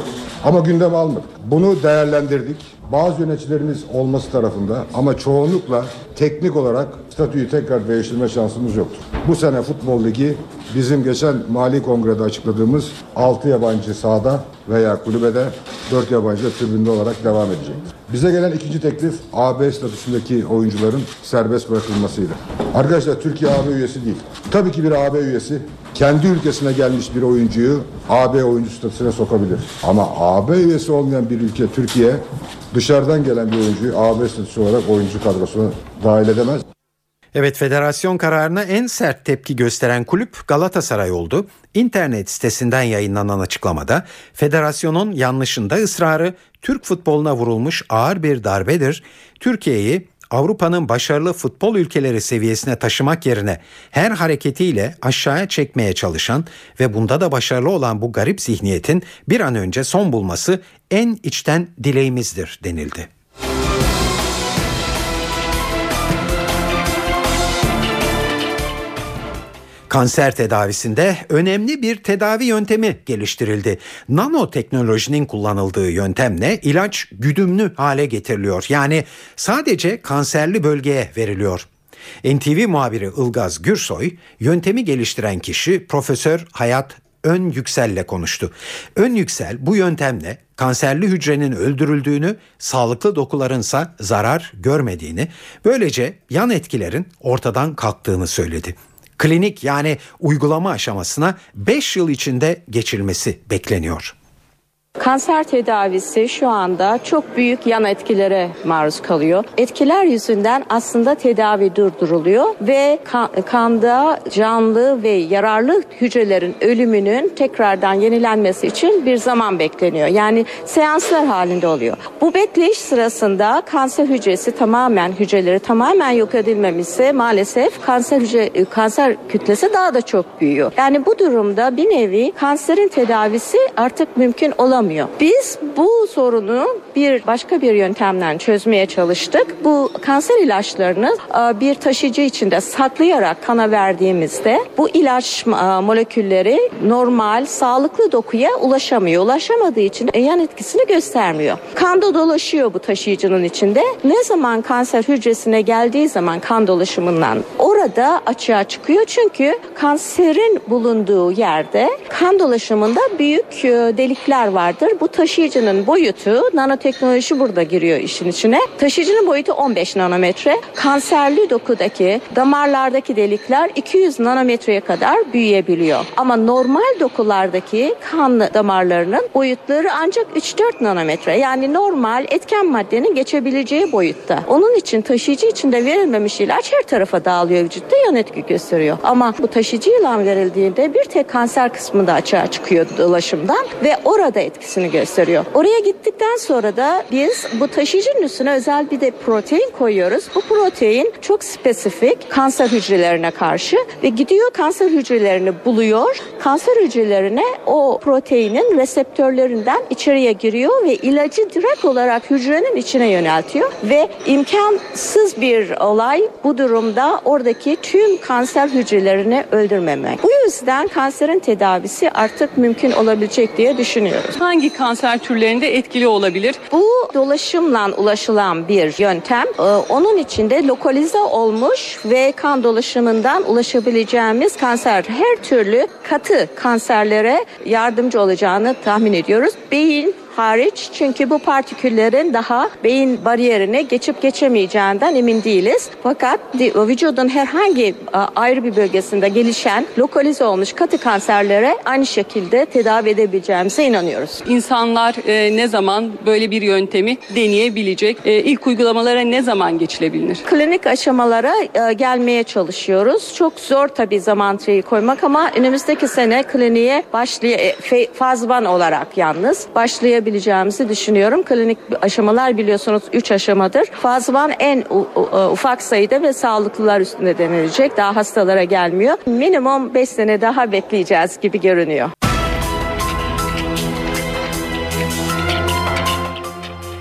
Ama gündem almadık. Bunu değerlendirdik. Bazı yöneticilerimiz olması tarafında ama çoğunlukla teknik olarak statüyü tekrar değiştirme şansımız yoktur. Bu sene Futbol Ligi bizim geçen Mali Kongre'de açıkladığımız 6 yabancı sahada veya kulübede 4 yabancı tribünde olarak devam edecektir. Bize gelen ikinci teklif AB statüsündeki oyuncuların serbest bırakılmasıydı. Arkadaşlar Türkiye AB üyesi değil. Tabii ki bir AB üyesi kendi ülkesine gelmiş bir oyuncuyu AB oyuncu statüsüne sokabilir. Ama AB üyesi olmayan bir ülke Türkiye dışarıdan gelen bir oyuncuyu AB statüsü olarak oyuncu kadrosuna dahil edemez. Evet federasyon kararına en sert tepki gösteren kulüp Galatasaray oldu. İnternet sitesinden yayınlanan açıklamada federasyonun yanlışında ısrarı Türk futboluna vurulmuş ağır bir darbedir. Türkiye'yi Avrupa'nın başarılı futbol ülkeleri seviyesine taşımak yerine her hareketiyle aşağıya çekmeye çalışan ve bunda da başarılı olan bu garip zihniyetin bir an önce son bulması en içten dileğimizdir denildi. Kanser tedavisinde önemli bir tedavi yöntemi geliştirildi. Nanoteknolojinin kullanıldığı yöntemle ilaç güdümlü hale getiriliyor. Yani sadece kanserli bölgeye veriliyor. NTV muhabiri Ilgaz Gürsoy, yöntemi geliştiren kişi Profesör Hayat Ön Yüksel'le konuştu. Ön Yüksel bu yöntemle kanserli hücrenin öldürüldüğünü, sağlıklı dokularınsa zarar görmediğini, böylece yan etkilerin ortadan kalktığını söyledi klinik yani uygulama aşamasına 5 yıl içinde geçilmesi bekleniyor. Kanser tedavisi şu anda çok büyük yan etkilere maruz kalıyor. Etkiler yüzünden aslında tedavi durduruluyor ve kan, kanda canlı ve yararlı hücrelerin ölümünün tekrardan yenilenmesi için bir zaman bekleniyor. Yani seanslar halinde oluyor. Bu bekleyiş sırasında kanser hücresi tamamen hücreleri tamamen yok edilmemişse maalesef kanser hücre kanser kütlesi daha da çok büyüyor. Yani bu durumda bir nevi kanserin tedavisi artık mümkün olamıyor ulaşılamıyor. Biz bu sorunu bir başka bir yöntemden çözmeye çalıştık. Bu kanser ilaçlarını e, bir taşıyıcı içinde saklayarak kana verdiğimizde bu ilaç e, molekülleri normal sağlıklı dokuya ulaşamıyor. Ulaşamadığı için yan etkisini göstermiyor. Kanda dolaşıyor bu taşıyıcının içinde. Ne zaman kanser hücresine geldiği zaman kan dolaşımından orada açığa çıkıyor. Çünkü kanserin bulunduğu yerde kan dolaşımında büyük e, delikler vardır. Bu taşıyıcının boyutu nanoteknoloji burada giriyor işin içine. Taşıyıcının boyutu 15 nanometre. Kanserli dokudaki damarlardaki delikler 200 nanometreye kadar büyüyebiliyor. Ama normal dokulardaki kan damarlarının boyutları ancak 3-4 nanometre. Yani normal etken maddenin geçebileceği boyutta. Onun için taşıyıcı içinde verilmemiş ilaç her tarafa dağılıyor vücutta yan etki gösteriyor. Ama bu taşıyıcı ilan verildiğinde bir tek kanser kısmında açığa çıkıyor dolaşımdan ve orada etkisini gösteriyor. Oraya gittikten sonra da biz bu taşıyıcının üstüne özel bir de protein koyuyoruz. Bu protein çok spesifik kanser hücrelerine karşı ve gidiyor kanser hücrelerini buluyor. Kanser hücrelerine o proteinin reseptörlerinden içeriye giriyor ve ilacı direkt olarak hücrenin içine yöneltiyor ve imkansız bir olay bu durumda oradaki tüm kanser hücrelerini öldürmemek. Bu yüzden kanserin tedavisi artık mümkün olabilecek diye düşünüyoruz. Hangi kanser türlerinde etkili olabilir? Bu dolaşımla ulaşılan bir yöntem. Ee, Onun içinde lokalize olmuş ve kan dolaşımından ulaşabileceğimiz kanser her türlü katı kanserlere yardımcı olacağını tahmin ediyoruz. Beyin hariç çünkü bu partiküllerin daha beyin bariyerine geçip geçemeyeceğinden emin değiliz. Fakat vücudun herhangi ayrı bir bölgesinde gelişen lokalize olmuş katı kanserlere aynı şekilde tedavi edebileceğimize inanıyoruz. İnsanlar e, ne zaman böyle bir yöntemi deneyebilecek? E, ilk uygulamalara ne zaman geçilebilir? Klinik aşamalara e, gelmeye çalışıyoruz. Çok zor tabii zaman şeyi koymak ama önümüzdeki sene kliniğe başlay e, fe- faz 1 olarak yalnız başlayabileceğimizi düşünüyorum. Klinik aşamalar biliyorsunuz 3 aşamadır. Faz 1 en u- ufak sayıda ve sağlıklılar üstünde denilecek. Daha hastalara gelmiyor. Minimum 5 sene daha bekleyeceğiz gibi görünüyor.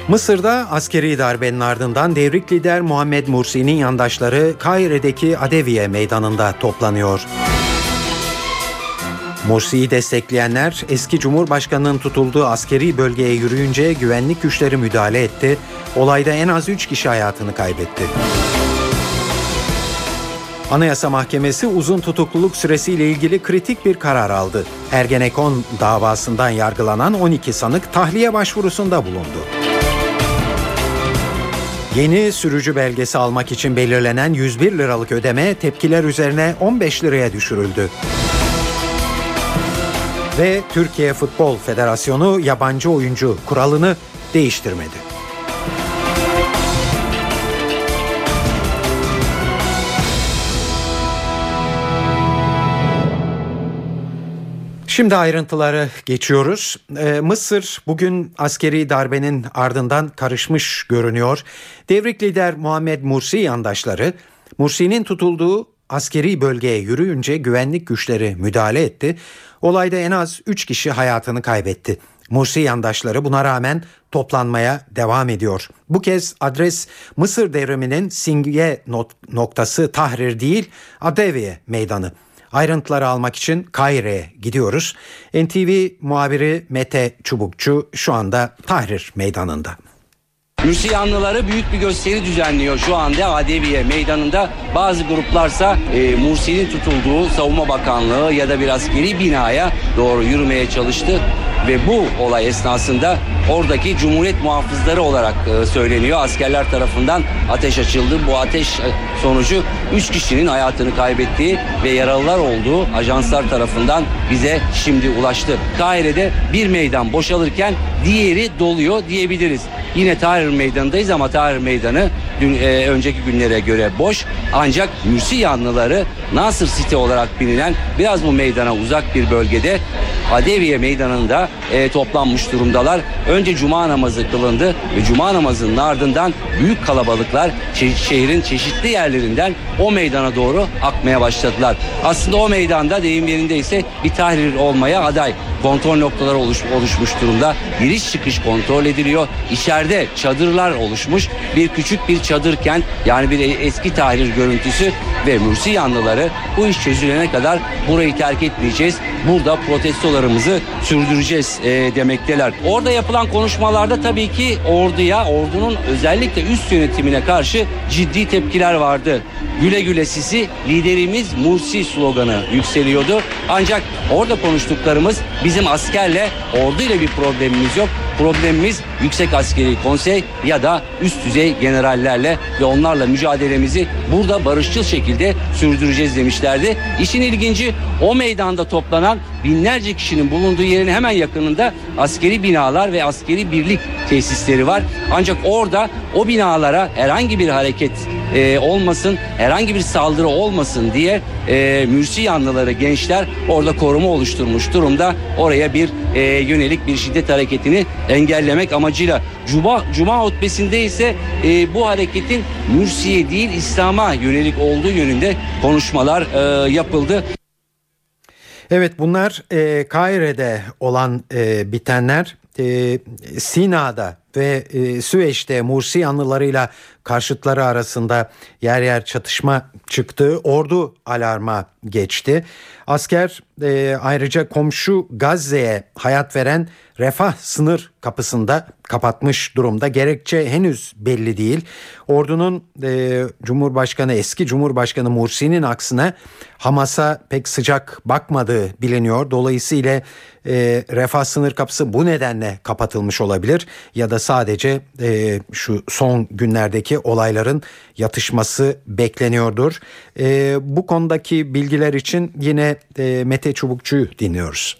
Mısır'da askeri darbenin ardından devrik lider Muhammed Mursi'nin yandaşları Kahire'deki Adeviye meydanında toplanıyor. Mursi'yi destekleyenler eski Cumhurbaşkanı'nın tutulduğu askeri bölgeye yürüyünce güvenlik güçleri müdahale etti. Olayda en az 3 kişi hayatını kaybetti. Anayasa Mahkemesi uzun tutukluluk süresiyle ilgili kritik bir karar aldı. Ergenekon davasından yargılanan 12 sanık tahliye başvurusunda bulundu. Yeni sürücü belgesi almak için belirlenen 101 liralık ödeme tepkiler üzerine 15 liraya düşürüldü. Ve Türkiye Futbol Federasyonu yabancı oyuncu kuralını değiştirmedi. Şimdi ayrıntıları geçiyoruz. Ee, Mısır bugün askeri darbenin ardından karışmış görünüyor. Devrik lider Muhammed Mursi yandaşları Mursi'nin tutulduğu askeri bölgeye yürüyünce güvenlik güçleri müdahale etti. Olayda en az 3 kişi hayatını kaybetti. Mursi yandaşları buna rağmen toplanmaya devam ediyor. Bu kez adres Mısır devriminin simge not- noktası Tahrir değil Adeviye meydanı. Ayrıntıları almak için Kahire'ye gidiyoruz. NTV muhabiri Mete Çubukçu şu anda Tahrir meydanında. Mürsiyanlıları büyük bir gösteri düzenliyor şu anda Adeviye meydanında. Bazı gruplarsa e, Mursi'nin tutulduğu Savunma Bakanlığı ya da bir askeri binaya doğru yürümeye çalıştı. Ve bu olay esnasında oradaki Cumhuriyet muhafızları olarak e, söyleniyor. Askerler tarafından ateş açıldı. Bu ateş e, sonucu 3 kişinin hayatını kaybettiği ve yaralılar olduğu ajanslar tarafından bize şimdi ulaştı. Kahire'de bir meydan boşalırken diğeri doluyor diyebiliriz. Yine Tahrir Meydanı'ndayız ama Tahrir Meydanı dün e, önceki günlere göre boş. Ancak Mürsi yanlıları Nasır City olarak bilinen biraz bu meydana uzak bir bölgede Adeviye Meydanı'nda e, toplanmış durumdalar. Önce cuma namazı kılındı ve cuma namazının ardından büyük kalabalıklar şe- şehrin çeşitli yerlerinden o meydana doğru akmaya başladılar. Aslında o meydanda deyim yerinde ise bir tahrir olmaya aday. Kontrol noktaları oluş, oluşmuş durumda. Giriş çıkış kontrol ediliyor. İçeride çadırlar oluşmuş. Bir küçük bir çadır kent yani bir eski tahrir görüntüsü ve Mürsi yanlıları bu iş çözülene kadar burayı terk etmeyeceğiz. Burada protestolarımızı sürdüreceğiz e, demekteler. Orada yapılan konuşmalarda tabii ki orduya, ordunun özellikle üst yönetimine karşı ciddi tepkiler vardı. Güle güle sisi liderimiz Mursi sloganı yükseliyordu. Ancak orada konuştuklarımız bizim askerle orduyla bir problemimiz yok. Problemimiz yüksek askeri konsey ya da üst düzey generallerle ve onlarla mücadelemizi burada barışçıl şekilde sürdüreceğiz demişlerdi. İşin ilginci o meydanda toplanan binlerce kişinin bulunduğu yerin hemen yakınında askeri binalar ve askeri birlik tesisleri var. Ancak orada o binalara herhangi bir hareket e, olmasın, herhangi bir saldırı olmasın diye e, Mürsi yanlıları gençler orada koruma oluşturmuş durumda. Oraya bir e, yönelik bir şiddet hareketini engellemek amacıyla. Cuma, Cuma hutbesinde ise e, bu hareketin Mürsi'ye değil İslam'a yönelik olduğu yönünde konuşmalar e, yapıldı. Evet bunlar e, Kahire'de olan e, bitenler e, Sina'da ve e, Süveyş'te Mursi yanlılarıyla karşıtları arasında yer yer çatışma çıktı. Ordu alarma geçti. Asker e, ayrıca komşu Gazze'ye hayat veren refah sınır kapısında kapatmış durumda. Gerekçe henüz belli değil. Ordunun e, Cumhurbaşkanı eski Cumhurbaşkanı Mursi'nin aksine Hamas'a pek sıcak bakmadığı biliniyor. Dolayısıyla e, refah sınır kapısı bu nedenle kapatılmış olabilir ya da sadece e, şu son günlerdeki olayların yatışması bekleniyordur. E, bu konudaki bilgiler için yine e, Mete Çubukçu'yu dinliyoruz.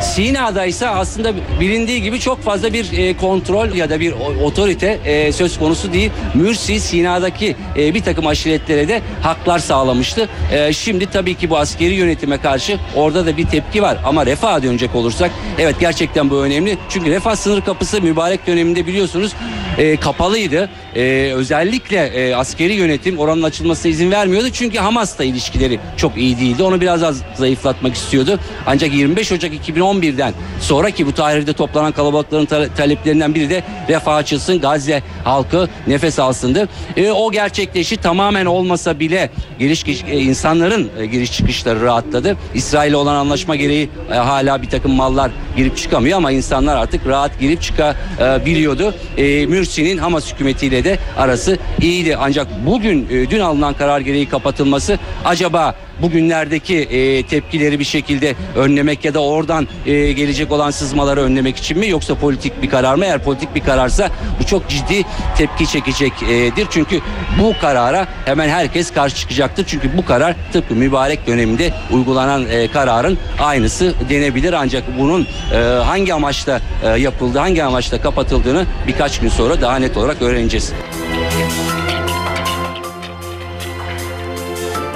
Sina'da ise aslında bilindiği gibi çok fazla bir e, kontrol ya da bir otorite e, söz konusu değil. Mürsi Sina'daki e, bir takım aşiretlere de haklar sağlamıştı. E, şimdi tabii ki bu askeri yönetime karşı orada da bir tepki var. Ama Refah'a dönecek olursak evet gerçekten bu önemli. Çünkü Refah sınır kapısı mübarek döneminde biliyorsunuz e, kapalıydı. E, özellikle e, askeri yönetim oranın açılmasına izin vermiyordu. Çünkü Hamas'la ilişkileri çok iyi değildi. Onu biraz az zayıflatmak istiyordu. Ancak 25 Ocak 2011'den sonraki bu tarihte toplanan kalabalıkların ta- taleplerinden biri de refah açılsın, Gazze halkı nefes alsındı. E, o gerçekleşi tamamen olmasa bile giriş e, insanların e, giriş çıkışları rahatladı. İsrail olan anlaşma gereği e, hala bir takım mallar girip çıkamıyor ama insanlar artık rahat girip çıkabiliyordu. E, Mürsi'nin Hamas hükümetiyle de arası iyiydi. Ancak bugün e, dün alınan karar gereği kapatılması acaba bugünlerdeki e, tepkileri bir şekilde önlemek ya da oradan e, gelecek olan sızmaları önlemek için mi yoksa politik bir karar mı? Eğer politik bir kararsa bu çok ciddi tepki çekecektir. Çünkü bu karara hemen herkes karşı çıkacaktır. Çünkü bu karar tıpkı mübarek döneminde uygulanan e, kararın aynısı denebilir. Ancak bunun e, hangi amaçla e, yapıldığı, hangi amaçla kapatıldığını birkaç gün sonra daha net olarak öğreneceğiz.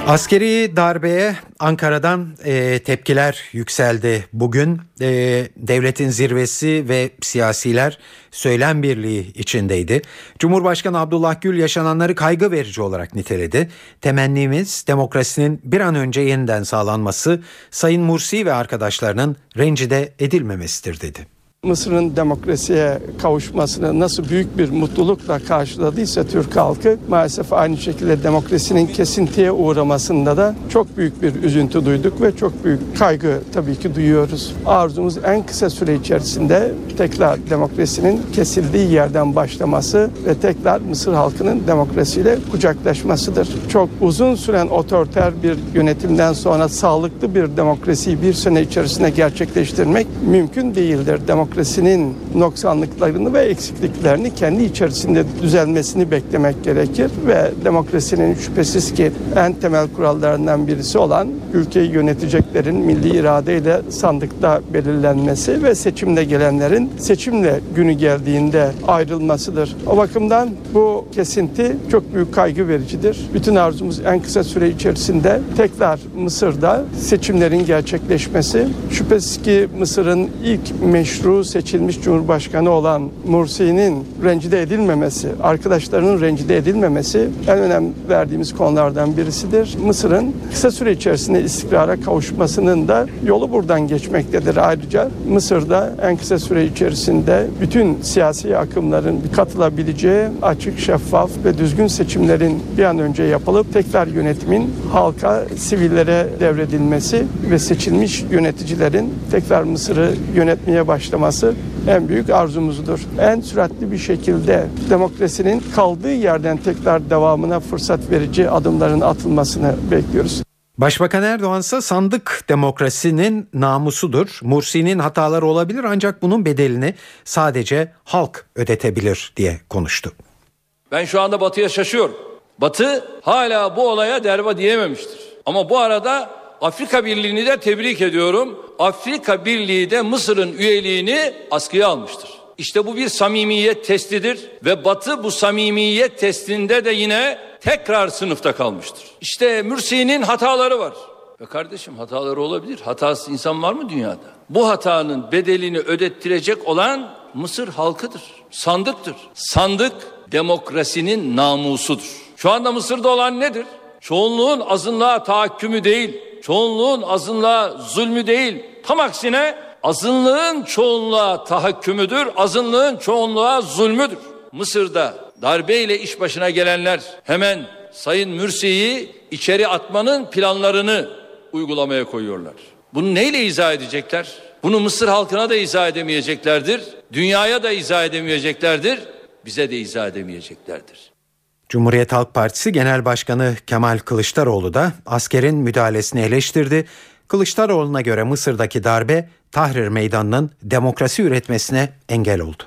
Askeri darbeye Ankara'dan e, tepkiler yükseldi. Bugün e, devletin zirvesi ve siyasiler söylem birliği içindeydi. Cumhurbaşkanı Abdullah Gül yaşananları kaygı verici olarak niteledi. Temennimiz demokrasinin bir an önce yeniden sağlanması, Sayın Mursi ve arkadaşlarının rencide edilmemesidir dedi. Mısır'ın demokrasiye kavuşmasını nasıl büyük bir mutlulukla karşıladıysa Türk halkı maalesef aynı şekilde demokrasinin kesintiye uğramasında da çok büyük bir üzüntü duyduk ve çok büyük kaygı tabii ki duyuyoruz. Arzumuz en kısa süre içerisinde tekrar demokrasinin kesildiği yerden başlaması ve tekrar Mısır halkının demokrasiyle kucaklaşmasıdır. Çok uzun süren otoriter bir yönetimden sonra sağlıklı bir demokrasiyi bir sene içerisinde gerçekleştirmek mümkün değildir. Demokrasi demokrasinin noksanlıklarını ve eksikliklerini kendi içerisinde düzelmesini beklemek gerekir ve demokrasinin şüphesiz ki en temel kurallarından birisi olan ülkeyi yöneteceklerin milli iradeyle sandıkta belirlenmesi ve seçimle gelenlerin seçimle günü geldiğinde ayrılmasıdır. O bakımdan bu kesinti çok büyük kaygı vericidir. Bütün arzumuz en kısa süre içerisinde tekrar Mısır'da seçimlerin gerçekleşmesi. Şüphesiz ki Mısır'ın ilk meşru seçilmiş cumhurbaşkanı olan Mursi'nin rencide edilmemesi, arkadaşlarının rencide edilmemesi en önem verdiğimiz konulardan birisidir. Mısır'ın kısa süre içerisinde istikrara kavuşmasının da yolu buradan geçmektedir. Ayrıca Mısır'da en kısa süre içerisinde bütün siyasi akımların katılabileceği açık, şeffaf ve düzgün seçimlerin bir an önce yapılıp tekrar yönetimin halka, sivillere devredilmesi ve seçilmiş yöneticilerin tekrar Mısır'ı yönetmeye başlaması en büyük arzumuzdur. En süratli bir şekilde demokrasinin kaldığı yerden tekrar devamına fırsat verici adımların atılmasını bekliyoruz. Başbakan Erdoğan ise sandık demokrasinin namusudur. Mursi'nin hataları olabilir ancak bunun bedelini sadece halk ödetebilir diye konuştu. Ben şu anda Batı'ya şaşıyorum. Batı hala bu olaya derba diyememiştir. Ama bu arada Afrika Birliği'ni de tebrik ediyorum. Afrika Birliği de Mısır'ın üyeliğini askıya almıştır. İşte bu bir samimiyet testidir ve Batı bu samimiyet testinde de yine tekrar sınıfta kalmıştır. İşte Mürsi'nin hataları var. Ve kardeşim hataları olabilir. Hatasız insan var mı dünyada? Bu hatanın bedelini ödettirecek olan Mısır halkıdır. Sandıktır. Sandık demokrasinin namusudur. Şu anda Mısır'da olan nedir? Çoğunluğun azınlığa tahakkümü değil, çoğunluğun azınlığa zulmü değil. Tam aksine azınlığın çoğunluğa tahakkümüdür, azınlığın çoğunluğa zulmüdür. Mısır'da darbeyle iş başına gelenler hemen Sayın Mürsi'yi içeri atmanın planlarını uygulamaya koyuyorlar. Bunu neyle izah edecekler? Bunu Mısır halkına da izah edemeyeceklerdir. Dünyaya da izah edemeyeceklerdir. Bize de izah edemeyeceklerdir. Cumhuriyet Halk Partisi Genel Başkanı Kemal Kılıçdaroğlu da askerin müdahalesini eleştirdi. Kılıçdaroğlu'na göre Mısır'daki darbe Tahrir Meydanı'nın demokrasi üretmesine engel oldu.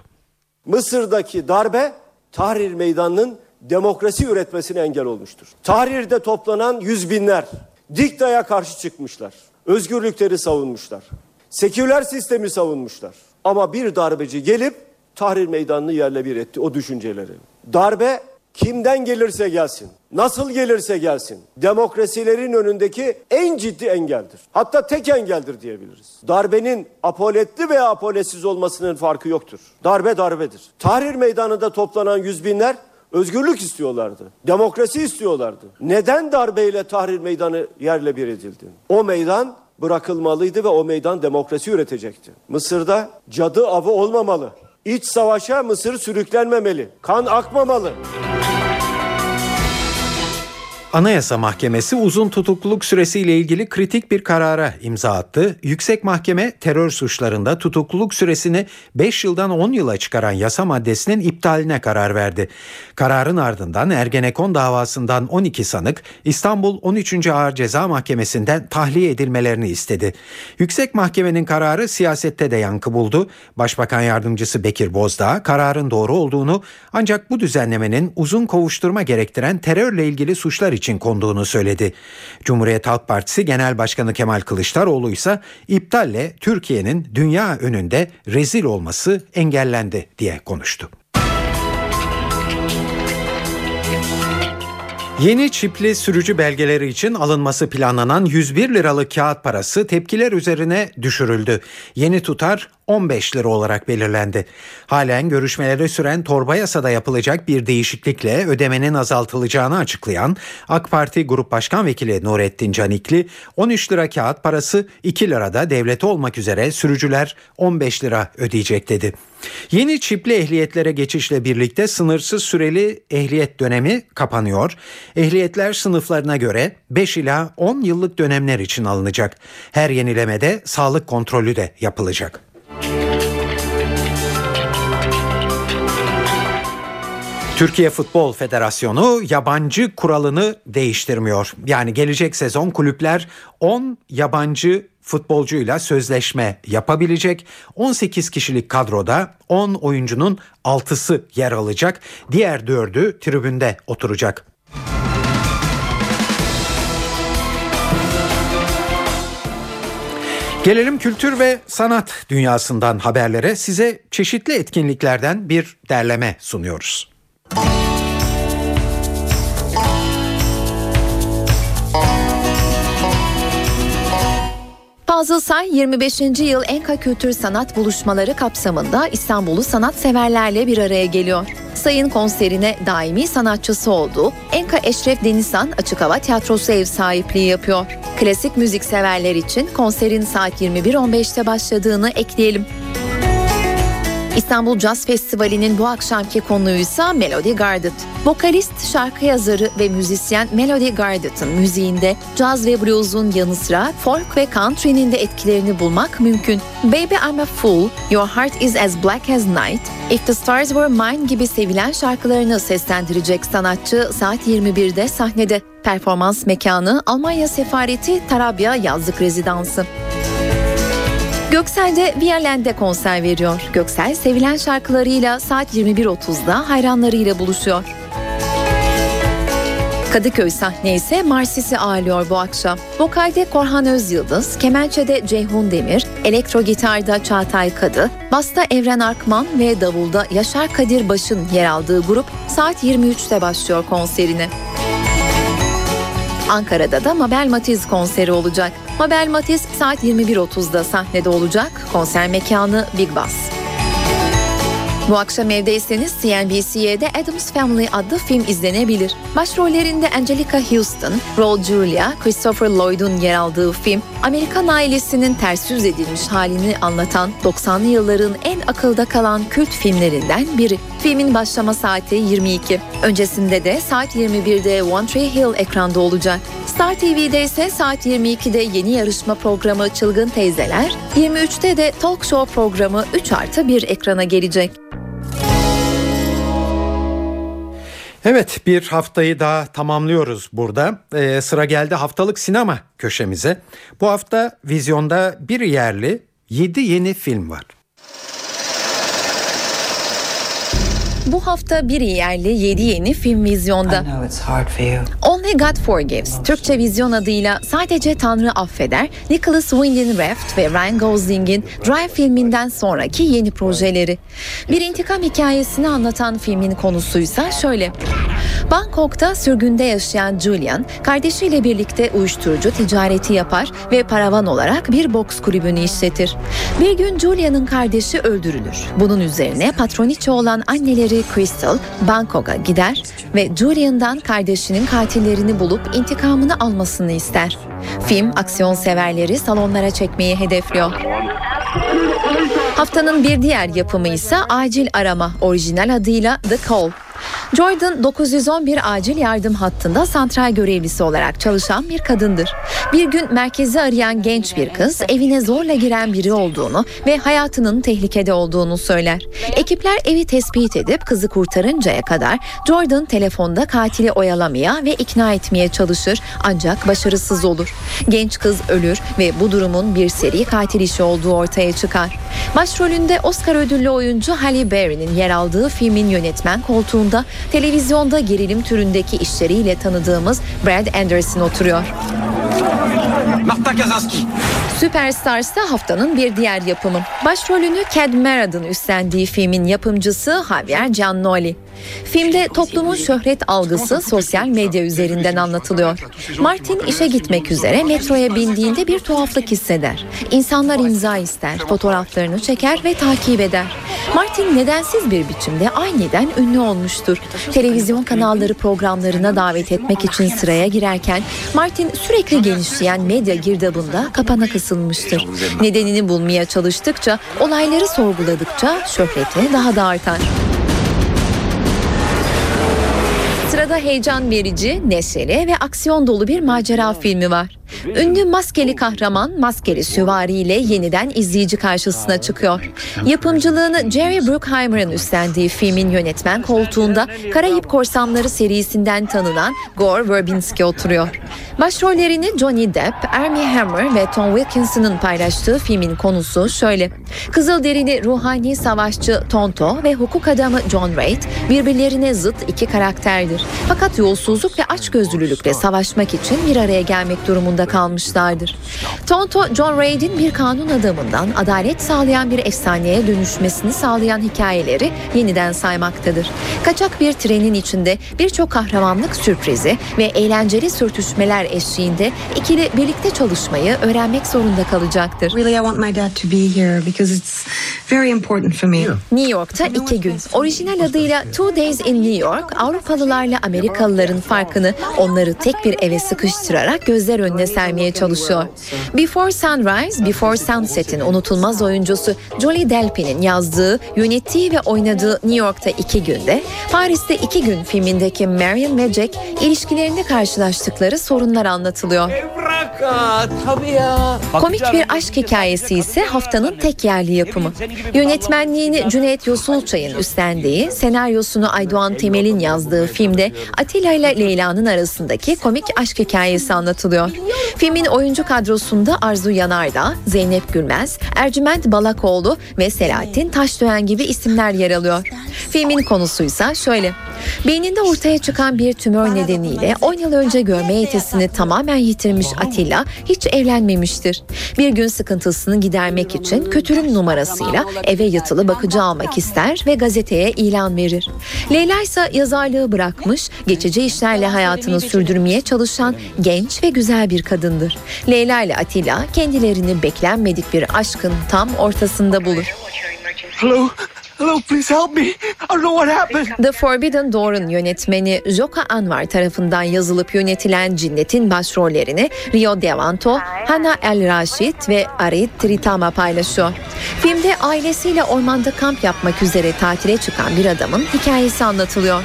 Mısır'daki darbe Tahrir Meydanı'nın demokrasi üretmesine engel olmuştur. Tahrir'de toplanan yüz binler diktaya karşı çıkmışlar. Özgürlükleri savunmuşlar. Seküler sistemi savunmuşlar. Ama bir darbeci gelip Tahrir Meydanı'nı yerle bir etti o düşünceleri. Darbe kimden gelirse gelsin, nasıl gelirse gelsin, demokrasilerin önündeki en ciddi engeldir. Hatta tek engeldir diyebiliriz. Darbenin apoletli veya apoletsiz olmasının farkı yoktur. Darbe darbedir. Tahrir meydanında toplanan yüz binler özgürlük istiyorlardı. Demokrasi istiyorlardı. Neden darbeyle Tahrir meydanı yerle bir edildi? O meydan bırakılmalıydı ve o meydan demokrasi üretecekti. Mısır'da cadı avı olmamalı. İç savaşa Mısır sürüklenmemeli. Kan akmamalı. Anayasa Mahkemesi uzun tutukluluk süresiyle ilgili kritik bir karara imza attı. Yüksek Mahkeme terör suçlarında tutukluluk süresini 5 yıldan 10 yıla çıkaran yasa maddesinin iptaline karar verdi. Kararın ardından Ergenekon davasından 12 sanık İstanbul 13. Ağır Ceza Mahkemesi'nden tahliye edilmelerini istedi. Yüksek Mahkemenin kararı siyasette de yankı buldu. Başbakan Yardımcısı Bekir Bozdağ kararın doğru olduğunu ancak bu düzenlemenin uzun kovuşturma gerektiren terörle ilgili suçlar için konduğunu söyledi. Cumhuriyet Halk Partisi Genel Başkanı Kemal Kılıçdaroğlu ise iptalle Türkiye'nin dünya önünde rezil olması engellendi diye konuştu. Yeni çipli sürücü belgeleri için alınması planlanan 101 liralık kağıt parası tepkiler üzerine düşürüldü. Yeni tutar 15 lira olarak belirlendi. Halen görüşmeleri süren torba yasada yapılacak bir değişiklikle ödemenin azaltılacağını açıklayan AK Parti Grup Başkan Vekili Nurettin Canikli 13 lira kağıt parası 2 lirada devleti olmak üzere sürücüler 15 lira ödeyecek dedi. Yeni çipli ehliyetlere geçişle birlikte sınırsız süreli ehliyet dönemi kapanıyor. Ehliyetler sınıflarına göre 5 ila 10 yıllık dönemler için alınacak. Her yenilemede sağlık kontrolü de yapılacak. Türkiye Futbol Federasyonu yabancı kuralını değiştirmiyor. Yani gelecek sezon kulüpler 10 yabancı futbolcuyla sözleşme yapabilecek. 18 kişilik kadroda 10 oyuncunun 6'sı yer alacak. Diğer 4'ü tribünde oturacak. Gelelim kültür ve sanat dünyasından haberlere. Size çeşitli etkinliklerden bir derleme sunuyoruz. Fazıl Say 25. yıl Enka Kültür Sanat Buluşmaları kapsamında İstanbul'u sanatseverlerle bir araya geliyor. Sayın konserine daimi sanatçısı olduğu Enka Eşref Denizhan Açık Hava Tiyatrosu ev sahipliği yapıyor. Klasik müzik severler için konserin saat 21.15'te başladığını ekleyelim. İstanbul Jazz Festivali'nin bu akşamki konuysa Melody Gardot. Vokalist, şarkı yazarı ve müzisyen Melody Gardot'ın müziğinde caz ve blues'un yanı sıra folk ve country'nin de etkilerini bulmak mümkün. Baby I'm a Fool, Your Heart is as Black as Night, If the Stars Were Mine gibi sevilen şarkılarını seslendirecek sanatçı saat 21'de sahnede. Performans mekanı Almanya Sefareti Tarabya Yazlık Rezidansı. Göksel de Viyalen'de konser veriyor. Göksel sevilen şarkılarıyla saat 21.30'da hayranlarıyla buluşuyor. Kadıköy sahne ise Marsis'i ağırlıyor bu akşam. Vokalde Korhan Özyıldız, kemençede Ceyhun Demir, elektro gitarda Çağatay Kadı, basta Evren Arkman ve davulda Yaşar Kadir Baş'ın yer aldığı grup saat 23'te başlıyor konserine. Ankara'da da Mabel Matiz konseri olacak. Mabel Matiz saat 21.30'da sahnede olacak. Konser mekanı Big Bass. Bu akşam evdeyseniz CNBC'de Adams Family adlı film izlenebilir. Başrollerinde Angelica Houston, Raul Julia, Christopher Lloyd'un yer aldığı film, Amerikan ailesinin ters yüz edilmiş halini anlatan 90'lı yılların en akılda kalan kült filmlerinden biri. Filmin başlama saati 22. Öncesinde de saat 21'de One Tree Hill ekranda olacak. Star TV'de ise saat 22'de yeni yarışma programı Çılgın Teyzeler, 23'te de talk show programı 3 artı 1 ekrana gelecek. Evet bir haftayı daha tamamlıyoruz burada. Ee, sıra geldi haftalık sinema köşemize. Bu hafta vizyonda bir yerli 7 yeni film var. Bu hafta bir yerli 7 yeni film vizyonda. Only God Forgives, Türkçe vizyon adıyla Sadece Tanrı Affeder, Nicholas Winding Refn ve Ryan Gosling'in Drive filminden sonraki yeni projeleri. Bir intikam hikayesini anlatan filmin konusuysa şöyle. Bangkok'ta sürgünde yaşayan Julian, kardeşiyle birlikte uyuşturucu ticareti yapar ve paravan olarak bir boks kulübünü işletir. Bir gün Julian'ın kardeşi öldürülür. Bunun üzerine patroniçe olan anneleri Crystal, Bangkok'a gider ve Julian'dan kardeşinin katillerini bulup intikamını almasını ister. Film aksiyon severleri salonlara çekmeyi hedefliyor. Haftanın bir diğer yapımı ise Acil Arama, orijinal adıyla The Call. Jordan 911 acil yardım hattında santral görevlisi olarak çalışan bir kadındır. Bir gün merkezi arayan genç bir kız evine zorla giren biri olduğunu ve hayatının tehlikede olduğunu söyler. Ekipler evi tespit edip kızı kurtarıncaya kadar Jordan telefonda katili oyalamaya ve ikna etmeye çalışır ancak başarısız olur. Genç kız ölür ve bu durumun bir seri katil işi olduğu ortaya çıkar. Başrolünde Oscar ödüllü oyuncu Halle Berry'nin yer aldığı filmin yönetmen koltuğunda televizyonda gerilim türündeki işleriyle tanıdığımız Brad Anderson oturuyor. Marta Kazaski. Superstars ise haftanın bir diğer yapımı. Başrolünü Cad Merad'ın üstlendiği filmin yapımcısı Javier Giannoli. Filmde toplumun şöhret algısı sosyal medya üzerinden anlatılıyor. Martin işe gitmek üzere metroya bindiğinde bir tuhaflık hisseder. İnsanlar imza ister, fotoğraflarını çeker ve takip eder. Martin nedensiz bir biçimde aniden ünlü olmuştur. Televizyon kanalları programlarına davet etmek için sıraya girerken Martin sürekli genişleyen medya girdabında kapana kısılmıştır. Nedenini bulmaya çalıştıkça, olayları sorguladıkça şöhreti daha da artar. Sırada heyecan verici, neşeli ve aksiyon dolu bir macera filmi var. Ünlü maskeli kahraman maskeli süvariyle yeniden izleyici karşısına çıkıyor. Yapımcılığını Jerry Bruckheimer'ın üstlendiği filmin yönetmen koltuğunda Karayip Korsanları serisinden tanınan Gore Verbinski oturuyor. Başrollerini Johnny Depp, Armie Hammer ve Tom Wilkinson'ın paylaştığı filmin konusu şöyle. Kızılderili ruhani savaşçı Tonto ve hukuk adamı John Reid birbirlerine zıt iki karakterdir. Fakat yolsuzluk ve açgözlülükle savaşmak için bir araya gelmek durumunda kalmışlardır. Tonto, John Reid'in bir kanun adamından adalet sağlayan bir efsaneye dönüşmesini sağlayan hikayeleri yeniden saymaktadır. Kaçak bir trenin içinde birçok kahramanlık sürprizi ve eğlenceli sürtüşmeler eşliğinde ikili birlikte çalışmayı öğrenmek zorunda kalacaktır. Really, I want my dad to be here because it's very important for me. New York'ta iki gün. Orijinal adıyla Two Days in New York, Avrupalılarla Amerikalıların farkını onları tek bir eve sıkıştırarak gözler önüne sermeye çalışıyor. Before Sunrise, Before Sunset'in unutulmaz oyuncusu Jolie Delpy'nin yazdığı, yönettiği ve oynadığı New York'ta iki günde, Paris'te iki gün filmindeki Marion ve Jack ilişkilerinde karşılaştıkları sorunlar anlatılıyor. Tabii ya. Komik bir aşk hikayesi ise haftanın tek yerli yapımı. Yönetmenliğini Cüneyt Yosulçay'ın üstlendiği, senaryosunu Aydoğan Temel'in yazdığı filmde Atilla ile Leyla'nın arasındaki komik aşk hikayesi anlatılıyor. Filmin oyuncu kadrosunda Arzu Yanardağ, Zeynep Gülmez, Ercüment Balakoğlu ve Selahattin Taşdöğen gibi isimler yer alıyor. Filmin konusuysa şöyle. Beyninde ortaya çıkan bir tümör nedeniyle 10 yıl önce görme yetisini tamamen yitirmiş Atilla hiç evlenmemiştir. Bir gün sıkıntısını gidermek için kötürüm numarasıyla eve yatılı bakıcı almak ister ve gazeteye ilan verir. Leyla ise yazarlığı bırakmış, geçici işlerle hayatını sürdürmeye çalışan genç ve güzel bir kadındır. Leyla ile Atilla kendilerini beklenmedik bir aşkın tam ortasında bulur. Hello. Hello, please help me. I don't know what happened. The Forbidden Door'un yönetmeni Joka Anwar tarafından yazılıp yönetilen Cinnet'in başrollerini Rio Devanto, Hana El Rashid ve Arit Tritama paylaşıyor. Filmde ailesiyle ormanda kamp yapmak üzere tatile çıkan bir adamın hikayesi anlatılıyor.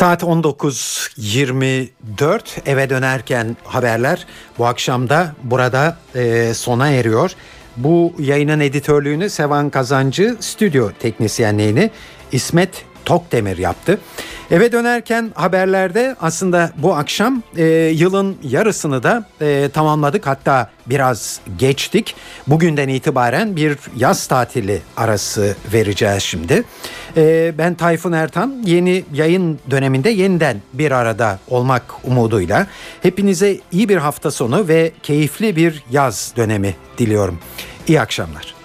Saat 19.24 eve dönerken haberler bu akşam da burada e, sona eriyor. Bu yayının editörlüğünü Sevan Kazancı, stüdyo teknisyenliğini İsmet Tokdemir yaptı. Eve dönerken haberlerde aslında bu akşam e, yılın yarısını da e, tamamladık hatta biraz geçtik. Bugünden itibaren bir yaz tatili arası vereceğiz şimdi. E, ben Tayfun Ertan yeni yayın döneminde yeniden bir arada olmak umuduyla hepinize iyi bir hafta sonu ve keyifli bir yaz dönemi diliyorum. İyi akşamlar.